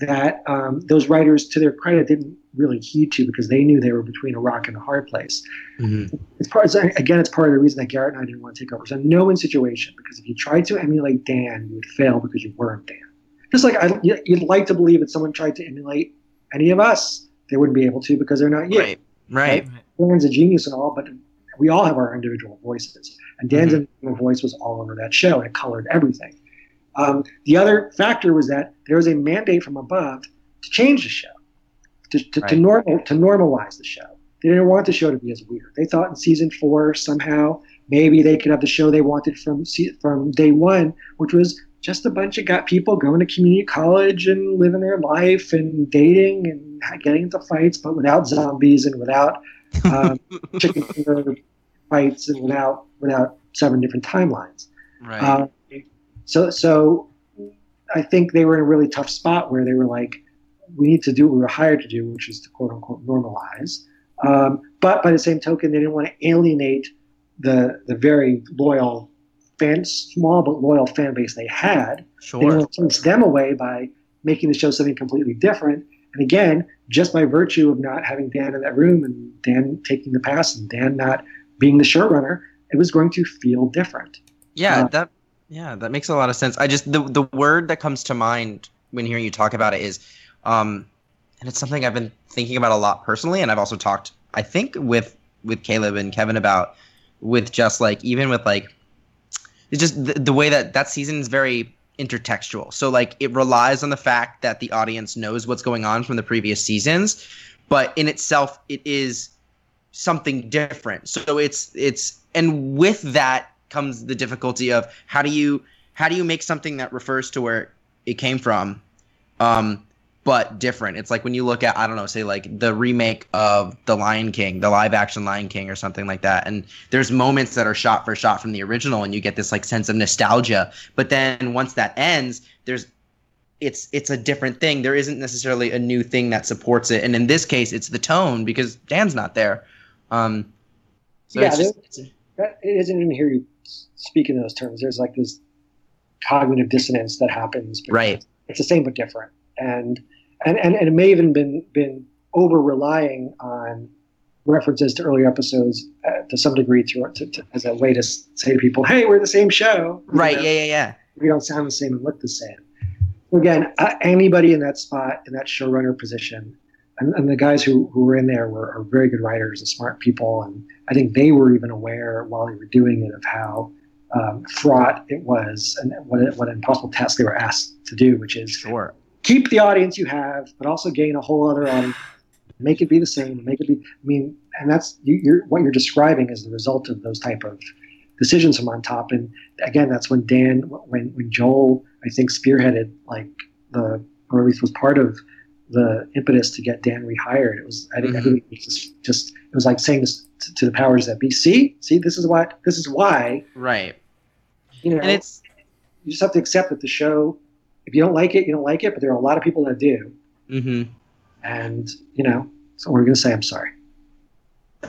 S2: that um, those writers, to their credit, didn't really heed to because they knew they were between a rock and a hard place. Mm-hmm. It's part again, it's part of the reason that Garrett and I didn't want to take over. It's a no-win situation because if you tried to emulate Dan, you would fail because you weren't Dan. Just like I, you'd like to believe that someone tried to emulate any of us, they wouldn't be able to because they're not you.
S4: Right. Right.
S2: right? Dan's a genius and all, but we all have our individual voices, and Dan's mm-hmm. voice was all over that show, and it colored everything. Um, the other factor was that there was a mandate from above to change the show, to, to, right. to, normal, to normalize the show. They didn't want the show to be as weird. They thought in season four somehow maybe they could have the show they wanted from from day one, which was just a bunch of got people going to community college and living their life and dating and getting into fights, but without zombies and without um, chicken fights and without without seven different timelines.
S4: Right. Uh,
S2: so, so I think they were in a really tough spot where they were like, we need to do what we were hired to do, which is to quote unquote normalize. Um, but by the same token, they didn't want to alienate the the very loyal fan, small but loyal fan base they had.
S4: Sure.
S2: They didn't want to chase them away by making the show something completely different. And again, just by virtue of not having Dan in that room and Dan taking the pass and Dan not being the showrunner, it was going to feel different.
S4: Yeah, uh, that yeah, that makes a lot of sense. I just the the word that comes to mind when hearing you talk about it is, um, and it's something I've been thinking about a lot personally, and I've also talked, I think, with with Caleb and Kevin about with just like even with like it's just the, the way that that season is very intertextual. So like it relies on the fact that the audience knows what's going on from the previous seasons, but in itself it is something different. So it's it's and with that comes the difficulty of how do you how do you make something that refers to where it came from um but different. It's like when you look at I don't know, say like the remake of The Lion King, the live action Lion King or something like that. And there's moments that are shot for shot from the original and you get this like sense of nostalgia. But then once that ends, there's it's it's a different thing. There isn't necessarily a new thing that supports it. And in this case, it's the tone because Dan's not there. Um so
S2: yeah,
S4: it's just, it's,
S2: it isn't even hear you speak in those terms. There's like this cognitive dissonance that happens.
S4: Right.
S2: It's the same but different, and and and, and it may even been been over relying on references to earlier episodes uh, to some degree to, to, to, as a way to say to people, "Hey, we're the same show." You
S4: right,
S2: know,
S4: yeah, yeah, yeah.
S2: We don't sound the same and look the same. Again, uh, anybody in that spot in that showrunner position. And, and the guys who, who were in there were are very good writers and smart people, and I think they were even aware while they were doing it of how um, fraught it was and what, what an impossible task they were asked to do, which is
S4: Sure.
S2: keep the audience you have, but also gain a whole other audience. Make it be the same. Make it be. I mean, and that's you, you're what you're describing is the result of those type of decisions from on top. And again, that's when Dan, when when Joel, I think spearheaded like the, or at least was part of the impetus to get Dan rehired. It was I think I
S4: Mhm.
S2: think it was just, just it was like saying this to, to the powers that be. See, see, this is what this is why
S4: Right.
S2: you know
S4: And it's
S2: you just have to accept that the show. If you don't like it, you don't like it. But there are a lot of people that do.
S4: mhm.
S2: and you know, so we're gonna say I'm sorry.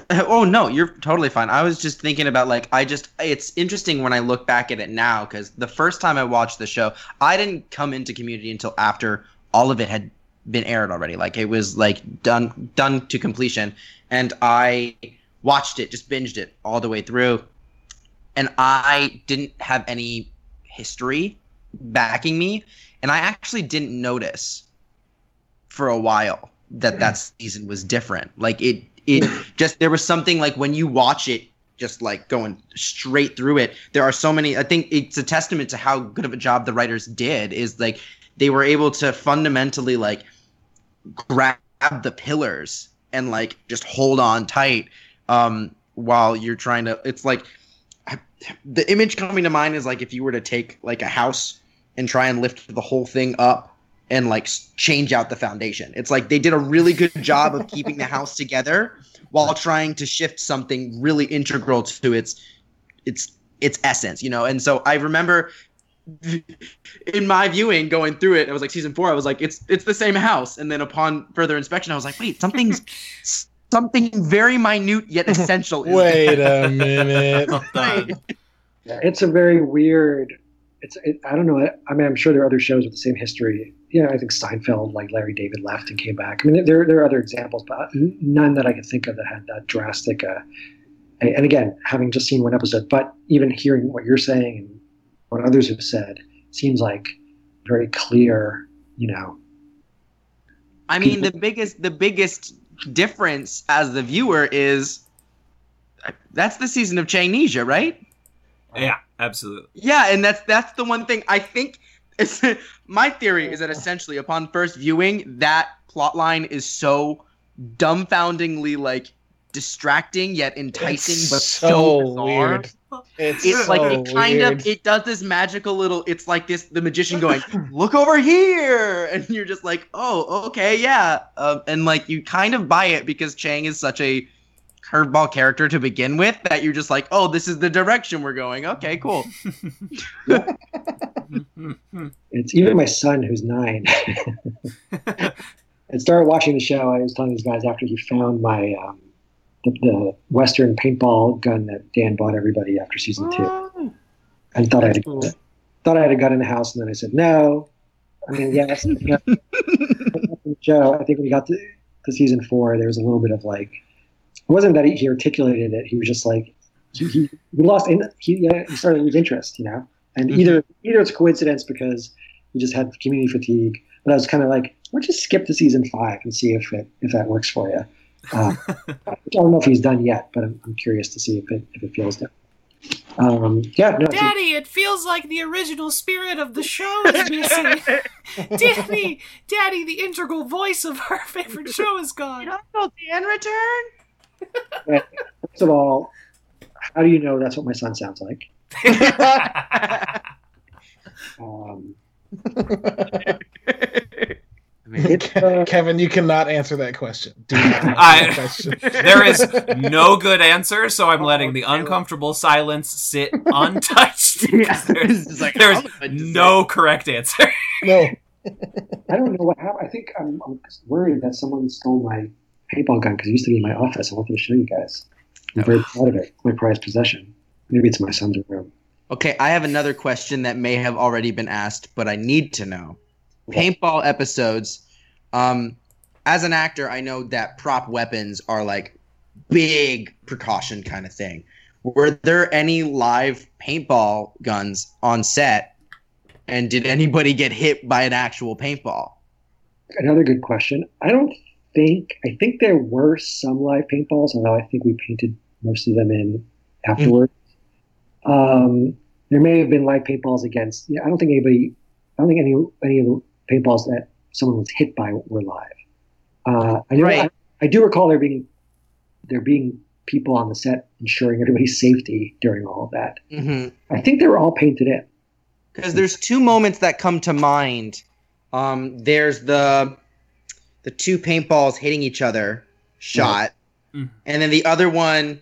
S4: Oh no, you're totally fine. I was just thinking about like I just it's interesting when I look back at it now cuz the first time I watched the show, I didn't come into community until after all of it had been aired already. Like it was like done done to completion and I watched it, just binged it all the way through. And I didn't have any history backing me and I actually didn't notice for a while that that hmm. season was different. Like it it just there was something like when you watch it just like going straight through it there are so many i think it's a testament to how good of a job the writers did is like they were able to fundamentally like grab the pillars and like just hold on tight um while you're trying to it's like the image coming to mind is like if you were to take like a house and try and lift the whole thing up and like change out the foundation. It's like they did a really good job of keeping the house together while trying to shift something really integral to its its its essence, you know. And so I remember in my viewing going through it, it was like season 4, I was like it's it's the same house and then upon further inspection I was like, "Wait, something's something very minute yet essential is
S3: Wait a minute.
S1: Well.
S2: It's a very weird. It's it, I don't know. I mean, I'm sure there are other shows with the same history. Yeah, I think Seinfeld, like Larry David left and came back. I mean, there there are other examples, but none that I can think of that had that drastic. Uh, and and again, having just seen one episode, but even hearing what you're saying and what others have said, seems like very clear. You know,
S4: I mean, the biggest the biggest difference as the viewer is that's the season of Changnesia, right?
S1: Yeah, absolutely.
S4: Yeah, and that's that's the one thing I think. It's, my theory is that essentially, upon first viewing, that plot line is so dumbfoundingly like distracting yet enticing,
S3: It's
S4: but
S3: so
S4: so, bizarre.
S3: weird. It's,
S4: It's
S3: so
S4: like it kind
S3: weird.
S4: of it does this magical little. It's like this the magician going, "Look over here," and you're just like, "Oh, okay, yeah," um, and like you kind of buy it because Chang is such a curveball character to begin with that you're just like, "Oh, this is the direction we're going." Okay, cool.
S2: it's even my son who's nine. I started watching the show. I was telling these guys after he found my um, the, the Western paintball gun that Dan bought everybody after season two, and thought I had a, thought I had a gun in the house, and then I said no. I mean, yes. Joe, I think when we got to, to season four, there was a little bit of like, it wasn't that he, he articulated it. He was just like, he, he, he lost, in, he, yeah, he started to lose interest, you know. And
S4: Mhm.
S2: either either it's coincidence because he just had community fatigue, but I was kind of like, let's just skip to season five and see if it if that works for you. Uh, I don't know if he's done yet, but I'm, I'm curious to see if it if it feels different. Um, yeah, no, it's a-
S1: Daddy, it feels like the original spirit of the show is missing. Daddy, Daddy, the integral voice of our favorite show is gone.
S4: Uncle Dan return?
S2: first of all, how do you know that's what my son sounds like? Um, it's, uh,
S3: Kevin, you cannot answer that question. Do answer
S1: I-
S3: that question.
S1: there is no good answer, so I'm letting the uncomfortable silence sit untouched.
S4: Yeah.
S1: There's,
S4: like,
S1: there's
S4: I'm about to say-
S1: no correct answer.
S3: No.
S2: I don't know what happened. I think I'm, I'm worried that someone stole my paintball gun because it used to be in my office. I wanted to show you guys. I'm very proud of it. It's my prized possession. Maybe it's my son's room.
S4: Okay, I have another question that may have already been asked, but I need to know. Paintball episodes. Um, as an actor, I know that prop weapons are like big precaution kind of thing. Were there any live paintball guns on set? And did anybody get hit by an actual paintball?
S2: Another good question. I don't think, I think there were some live paintballs, although I think we painted most of them in afterwards. Um, there may have been live paintballs against, yeah, I don't think anybody, I don't think any, any of the paintballs that someone was hit by were live. Uh, I know,
S4: Right.
S2: I, I do recall there being, there being people on the set ensuring everybody's safety during all of that.
S4: Mm-hmm.
S2: I think they were all painted in.
S4: because there's two moments that come to mind. Um, there's the the two paintballs hitting each other shot,
S1: Mhm.
S4: and then the other one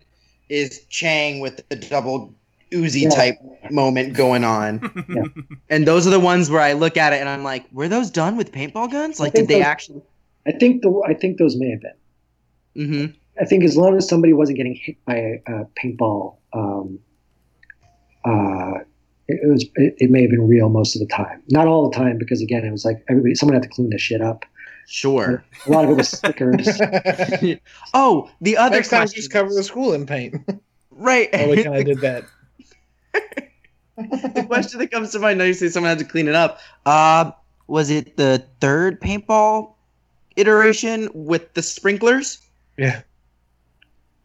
S4: is Chang with the double Uzi
S2: Yeah.
S4: type moment going on.
S2: Yeah.
S4: And those are the ones where I look at it and I'm like, were those done with paintball guns? Like, did they
S2: those-
S4: actually?
S2: I think the, I think those may have been.
S4: hmm
S2: I think as long as somebody wasn't getting hit by a, a paintball, um, uh, it, it was it, it may have been real most of the time. Not all the time because again, it was like everybody someone had to clean this shit up.
S4: Sure.
S2: A lot of it was stickers.
S4: oh, the other
S3: Next time, just cover the school in paint.
S4: right.
S3: Oh, we kind of did that.
S4: The question that comes to mind now you say someone had to clean it up uh was it the third paintball iteration with the sprinklers
S3: Yeah.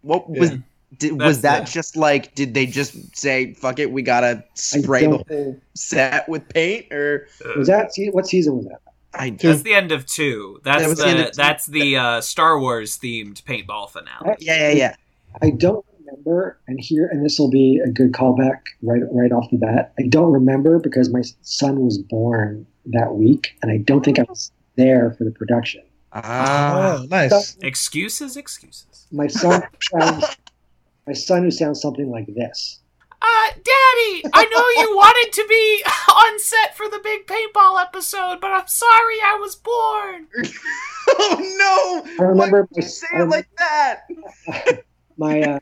S4: what was did, was that
S1: the-
S4: just like did they just say fuck it we gotta spray the whole set with paint or
S2: was that what season was that?
S4: i
S1: That's the end of two. That's
S4: That the
S1: the
S4: two.
S1: that's the uh, Star Wars themed paintball finale.
S4: yeah yeah yeah
S2: I don't remember, and here and this will be a good callback right right off the bat. I don't remember because my son was born that week, and I don't think I was there for the production.
S4: ah
S3: oh, nice.
S1: Excuses, excuses.
S2: My son sounds, my son who sounds something like this.
S1: Uh, Daddy, I know you wanted to be on set for the big paintball episode, but I'm sorry I was born.
S4: oh no
S2: I remember
S4: Why
S2: my,
S4: you say
S2: I
S4: it like that
S2: my, uh,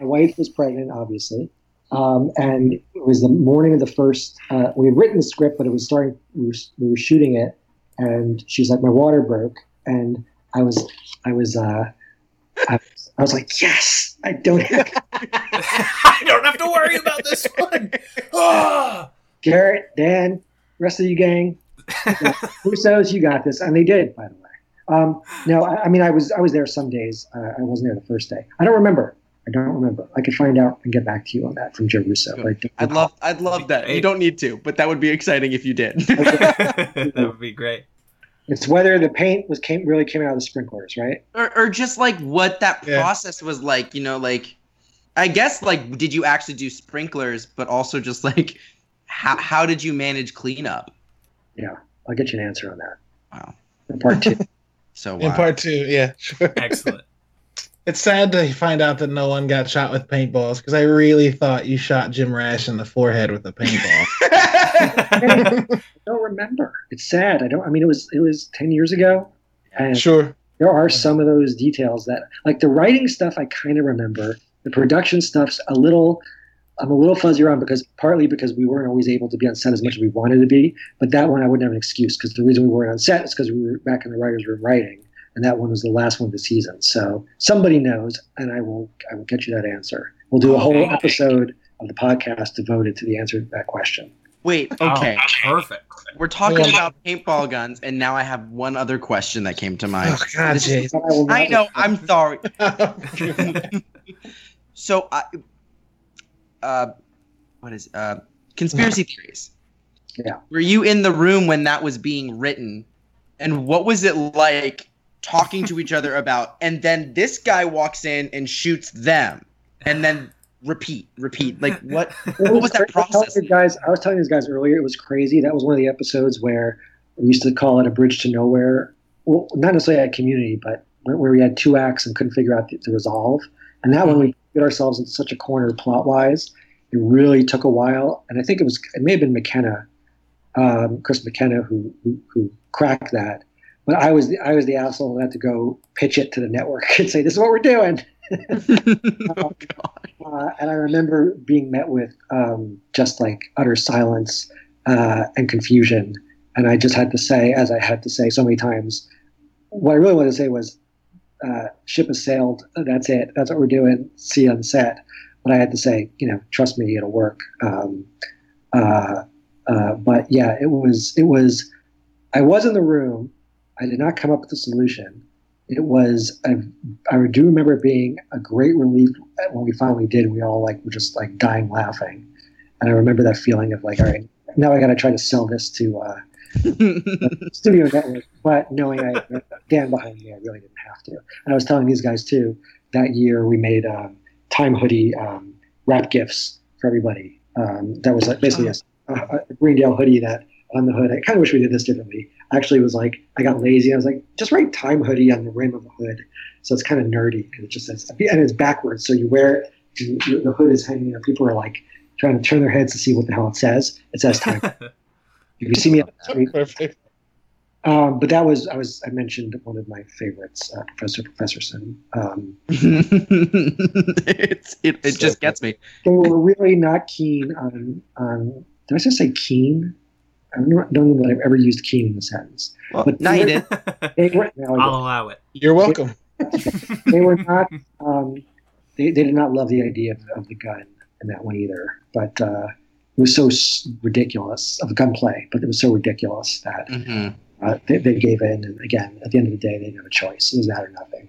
S2: my wife was pregnant, obviously, um, and it was the morning of the first. Uh, we had written the script, but it was starting. We were, we were shooting it, and she's like, "My water broke," and I was, I was, uh, I, was- I was like, "Yes, I don't have
S1: I don't have to worry about this one. Ah.
S2: Garrett, Dan, rest of you gang, who Russo's, you got this, and they did, by the way. Um, no, I, I mean, I was I was there some days. Uh, I wasn't there the first day. I don't remember. I don't remember. I could find out and get back to you on that from Joe Russo. But I don't
S4: i'd love i'd love that you don't need to but that would be exciting if you did
S1: that would be great.
S2: It's whether the paint was came really came out of the sprinklers, right?
S4: or, or just like what that
S3: Yeah.
S4: process was like you know like i guess like did you actually do sprinklers but also just like how, how did you manage cleanup Yeah,
S2: I'll get you an answer on that.
S4: Wow.
S2: In part two.
S4: so
S3: In part two, yeah, sure.
S1: Excellent.
S3: It's sad to find out that no one got shot with paintballs because I really thought you shot Jim Rash in the forehead with a paintball.
S2: I don't remember. It's sad. I don't. I mean, it was it was ten years ago, and
S3: sure.
S2: there are some of those details that, like the writing stuff, I kind of remember. The production stuff's a little. I'm a little fuzzy on because partly because we weren't always able to be on set as much as we wanted to be. But that one I wouldn't have an excuse because the reason we weren't on set is because we were back in the writers' room writing, and that one was the last one of the season. So somebody knows, and I will I will get you that answer. We'll do a whole
S1: Okay.
S2: episode of the podcast devoted to the answer to that question.
S4: Wait, okay.
S1: Oh, perfect.
S4: We're talking
S3: Yeah.
S4: about paintball guns, and now I have one other question that came to mind.
S3: Oh God,
S4: This is-
S3: Jay.
S2: But will
S4: I
S2: not-
S4: know. I'm sorry. So, I, uh, what is uh, conspiracy theories?
S2: Yeah.
S4: Were you in the room when that was being written, and what was it like talking to each other about? And then this guy walks in and shoots them, and then repeat, repeat. Like what?
S2: It
S4: What was that
S2: cra- I was
S4: process?
S2: you guys, I was telling these guys earlier, it was crazy. That was one of the episodes where we used to call it a bridge to nowhere. Well, not necessarily at community, but where, where we had two acts and couldn't figure out the, the resolve. And that one, we put ourselves into such a corner plot wise. It really took a while. And I think it was, it may have been McKenna, um, Chris McKenna, who, who, who cracked that. But I was the, I was the asshole who had to go pitch it to the network and say, this is what we're doing.
S4: oh,
S2: Uh, and I remember being met with um, just like utter silence uh, and confusion. And I just had to say, as I had to say so many times, what I really wanted to say was, uh, ship has sailed. That's it. That's what we're doing. See you on set. But I had to say, you know, trust me, it'll work. Um, uh, uh, but yeah, it was, it was, I was in the room. I did not come up with a solution. It was, I do remember it being a great relief when we finally did. And we all like were just like dying laughing. And I remember that feeling of like, all right, now I got to try to sell this to uh, Studio Network, but knowing I had Dan behind me, I really didn't have to. And I was telling these guys too. That year, we made um, time hoodie um, wrap gifts for everybody. Um, that was like basically a, a, a Greendale hoodie that on the hood. I kind of wish we did this differently. Actually, it was like I got lazy. I was like, just write time hoodie on the rim of the hood. So it's kind of nerdy because it just says, and it's backwards. So you wear it, you, you- the hood is hanging, and people are like trying to turn their heads to see what the hell it says. It says time. if you see me on the street,
S3: Perfect.
S2: um, but that was I was I mentioned one of my favorites, uh, Professor Professorson. Um,
S4: it's, it, it just gets me.
S2: they were really not keen on on. Did I just say keen? I don't know, know that I've ever used keen in a sentence.
S4: Well,
S2: But-
S4: now you did.
S2: They were, no, I
S1: I'll allow it.
S3: You're welcome.
S2: didn't. they were not. Um, they, they did not love the idea of, of the gun in that one either. But uh, it was so ridiculous of gunplay. But it was so ridiculous that
S4: Mhm.
S2: uh, they, they gave in. And again, at the end of the day, they didn't have a choice. It was that or nothing.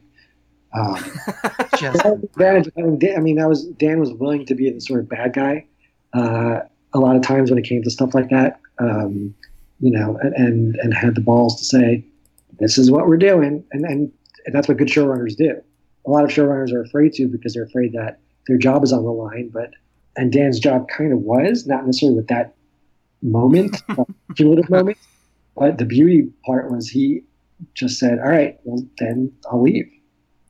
S2: Um,
S4: Just,
S2: Dan, I mean, Dan- I mean, that was Dan was willing to be the sort of bad guy. Uh, a lot of times when it came to stuff like that, um, you know, and, and had the balls to say, "This is what we're doing," and and, and that's what good showrunners do. A lot of showrunners are afraid to because they're afraid that their job is on the line. But and Dan's job kind of was not necessarily with that moment, cumulative moment, but the beauty part was he just said, "All right, well then I'll leave."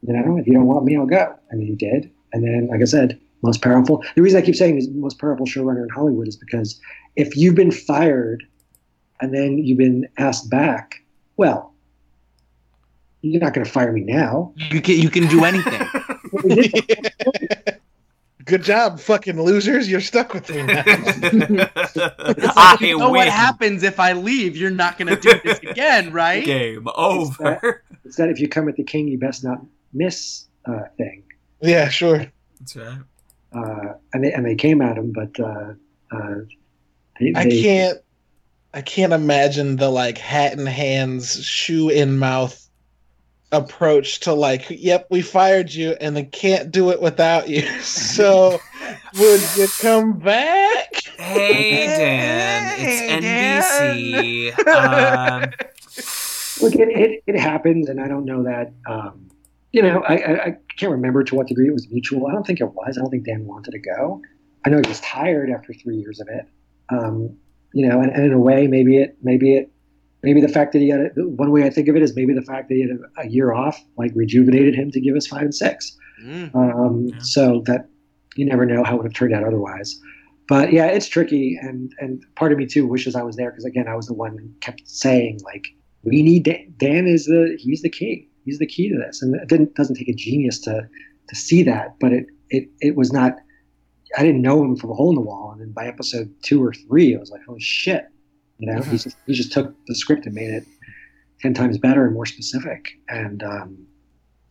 S2: you know, if you don't want me, I'll go. And he did. And then, like I said, most powerful. The reason I keep saying he's the most powerful showrunner in Hollywood is because if you've been fired and then you've been asked back, well, you're not going to fire me now.
S4: you can you can do anything.
S2: Well, we did-
S3: Good job, fucking losers. You're stuck with me now.
S1: I
S4: you know what happens if I leave? You're not gonna do this again, right?
S1: Game over.
S2: it's that if you come at the king, you best not miss uh, thing.
S3: yeah, sure.
S1: That's right.
S2: Uh, and, they, and they came at him, but uh, uh, they,
S3: I
S2: they-
S3: can't. I can't imagine the like hat in hands, shoe in mouth approach to like, yep, we fired you, and they can't do it without you. So, would you come back?
S1: Hey Dan,
S4: Hey,
S1: it's NBC. Um,
S2: Look, it, it, it happens, and I don't know that. Um, you know, I, I, I can't remember to what degree it was mutual. I don't think it was. I don't think Dan wanted to go. I know he was tired after three years of it. Um, you know, and, and in a way, maybe it, maybe it, maybe the fact that he had it, one way I think of it is maybe the fact that he had a, a year off, like rejuvenated him to give us five and six.
S4: Mm.
S2: Um,
S1: Yeah.
S2: So that you never know how it would have turned out otherwise. But yeah, it's tricky, and and part of me too wishes I was there because again, I was the one who kept saying like, we need Dan. Dan is the he's the key. He's the key to this, and it didn't doesn't take a genius to to see that, but it it it was not. I didn't know him from a hole in the wall, and then by episode two or three, I was like, holy shit, you know, he just he just took the script and made it ten times better and more specific, and um,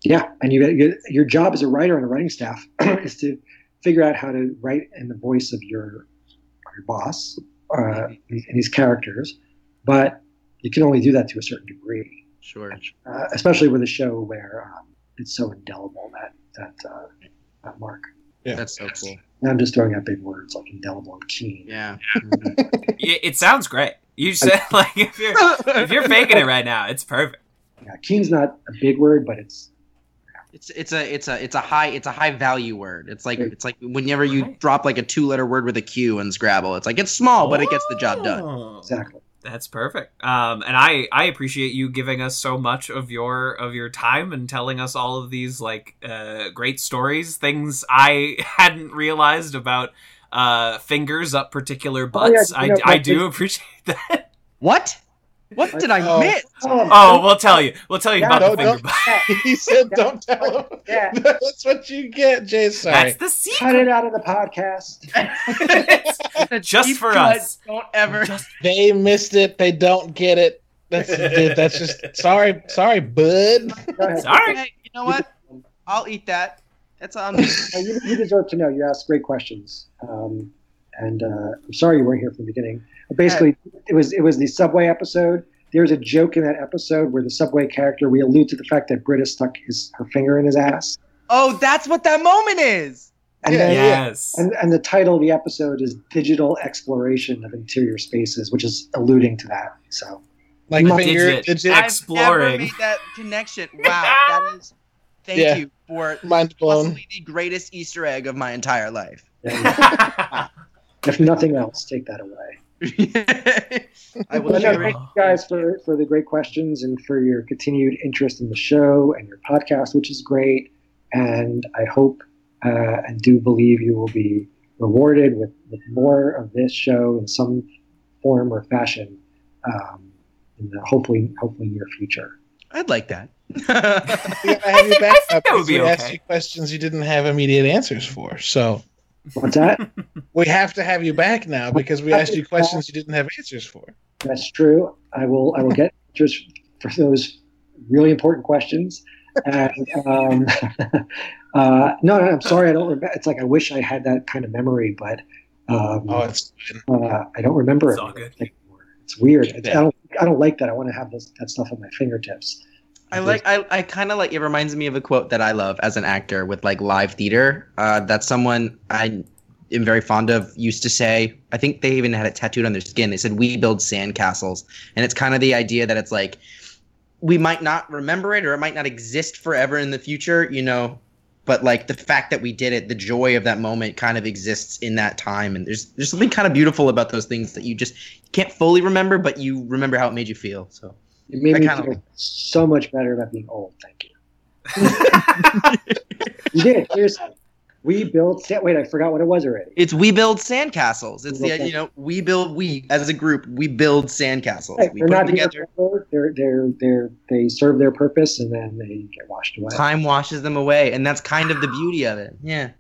S2: yeah, and you, you your job as a writer on a writing staff is to figure out how to write in the voice of your your boss uh, these, these characters, but you can only do that to a certain degree,
S4: Sure.
S2: uh, especially with a show where um, it's so indelible that that, uh, that mark.
S3: Yeah.
S4: That's so cool.
S2: And I'm just throwing out big words like indelible and keen.
S4: Yeah.
S1: It, it sounds great. You said like if you're if you're faking it right now, it's perfect.
S2: Yeah, keen's not a big word, but it's
S4: It's it's a it's a it's a high it's a high value word. It's like it's like whenever you drop like a two letter word with a Q in Scrabble, it's like it's small but it gets the job done.
S2: Exactly.
S1: That's perfect. Um, and I I appreciate you giving us so much of your of your time and telling us all of these like uh, great stories, things I hadn't realized about uh, fingers up particular
S2: Oh, yeah,
S1: butts. I
S2: know,
S1: I
S2: but
S1: do appreciate that.
S4: What? What did I
S3: Oh.
S4: miss?
S1: Oh, we'll tell you. We'll tell you
S2: Yeah,
S1: about the finger
S3: don't- he said, "Don't tell him."
S2: Yeah.
S3: That's what you get, Jay. Sorry.
S1: That's the secret.
S2: cut it out of the podcast.
S1: Just for us.
S4: Don't ever.
S1: Just
S3: They missed it. They don't get it. That's dude, that's just sorry, sorry, bud.
S1: Sorry.
S4: Hey, you know what? I'll eat that. That's on me.
S2: You, you deserve to know. You asked great questions, um, and uh, I'm sorry you weren't here from the beginning. But basically, it was it was the subway episode. There's a joke in that episode where the subway character we allude to the fact that Britta stuck his her finger in his ass,
S4: Oh, that's what that moment is.
S2: and then
S1: Yes.
S2: and, and the title of the episode is digital exploration of interior spaces, which is alluding to that. So
S3: Like
S2: Digit.
S3: finger
S1: Digit.
S3: digit,
S4: I've never
S1: Exploring.
S4: made that connection. Wow, that is. Thank
S3: Yeah.
S4: you for
S3: mind blown.
S4: possibly the greatest Easter egg of my entire life.
S2: if nothing else, take that away.
S4: I will
S2: Well, no,
S4: share
S2: thank you guys for, for the great questions and for your continued interest in the show and your podcast, which is great. And I hope uh, and do believe you will be rewarded with, with more of this show in some form or fashion um, in the hopefully hopefully near future.
S4: I'd like that.
S3: We gotta have you
S1: I think-
S3: back
S1: I think that would be
S3: we asked
S1: okay.
S3: you questions you didn't have immediate answers for. So
S2: What's that?
S3: we have to have you back now because we asked you questions you didn't have answers for.
S2: That's true. I will I will get answers for those really important questions. And um, uh, no, no, I'm sorry. I don't remember. It's like I wish I had that kind of memory, but um,
S3: Oh, it's
S2: uh, I don't remember
S1: It's
S2: it.
S1: all good.
S2: anymore. It's weird. It's, I don't. I don't like that. I want to have this, that stuff at my fingertips.
S4: I like I, I kind of like it reminds me of a quote that I love as an actor with like live theater. Uh, that someone I am very fond of used to say. I think they even had it tattooed on their skin. They said, "We build sandcastles," and it's kind of the idea that it's like we might not remember it or it might not exist forever in the future, you know. But like the fact that we did it, the joy of that moment kind of exists in that time, and there's there's something kind of beautiful about those things that you just can't fully remember, but you remember how it made you feel. So
S2: It made
S4: I
S2: me feel
S4: like-
S2: so much better about being old. Thank you. You did. Seriously. We built. Sand- Wait, I forgot what it was already.
S4: It's we build sandcastles. It's the
S2: Okay.
S4: you know we build we as a group we build sandcastles.
S2: Right,
S4: We
S2: they're
S4: put
S2: not
S4: together.
S2: forever. They're they're they're they serve their purpose and then they get washed away.
S4: Time washes them away, and that's kind of the beauty of it. Yeah.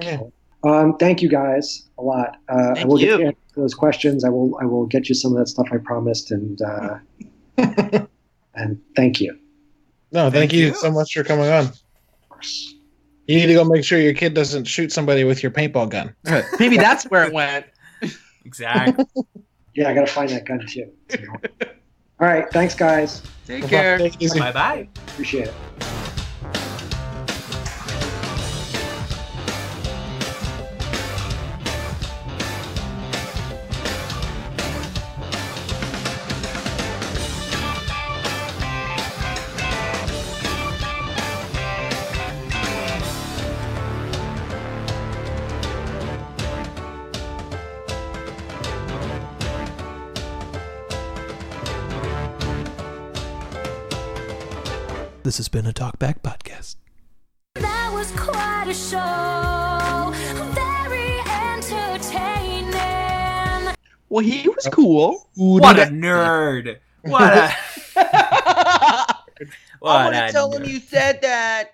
S3: yeah.
S2: Um, thank you guys a lot. Uh, I will
S4: you.
S2: get you those questions. I will I will get you some of that stuff I promised and uh, and thank you.
S3: No, thank,
S1: Thank
S3: you
S1: you.
S3: so much for coming on.
S2: Of course.
S3: You need to go make sure your kid doesn't shoot somebody with your paintball gun.
S4: Maybe that's where it went.
S1: exactly.
S2: Yeah, I gotta find that gun too. All right, thanks guys.
S4: Take care.
S3: Take it easy.
S1: Bye bye.
S2: Appreciate it.
S5: This has been a Talkback Podcast.
S6: That was quite a show. Very entertaining.
S4: Well, he was cool.
S1: What a nerd. What a
S4: I
S1: what
S4: want
S1: a
S4: to tell him you said that.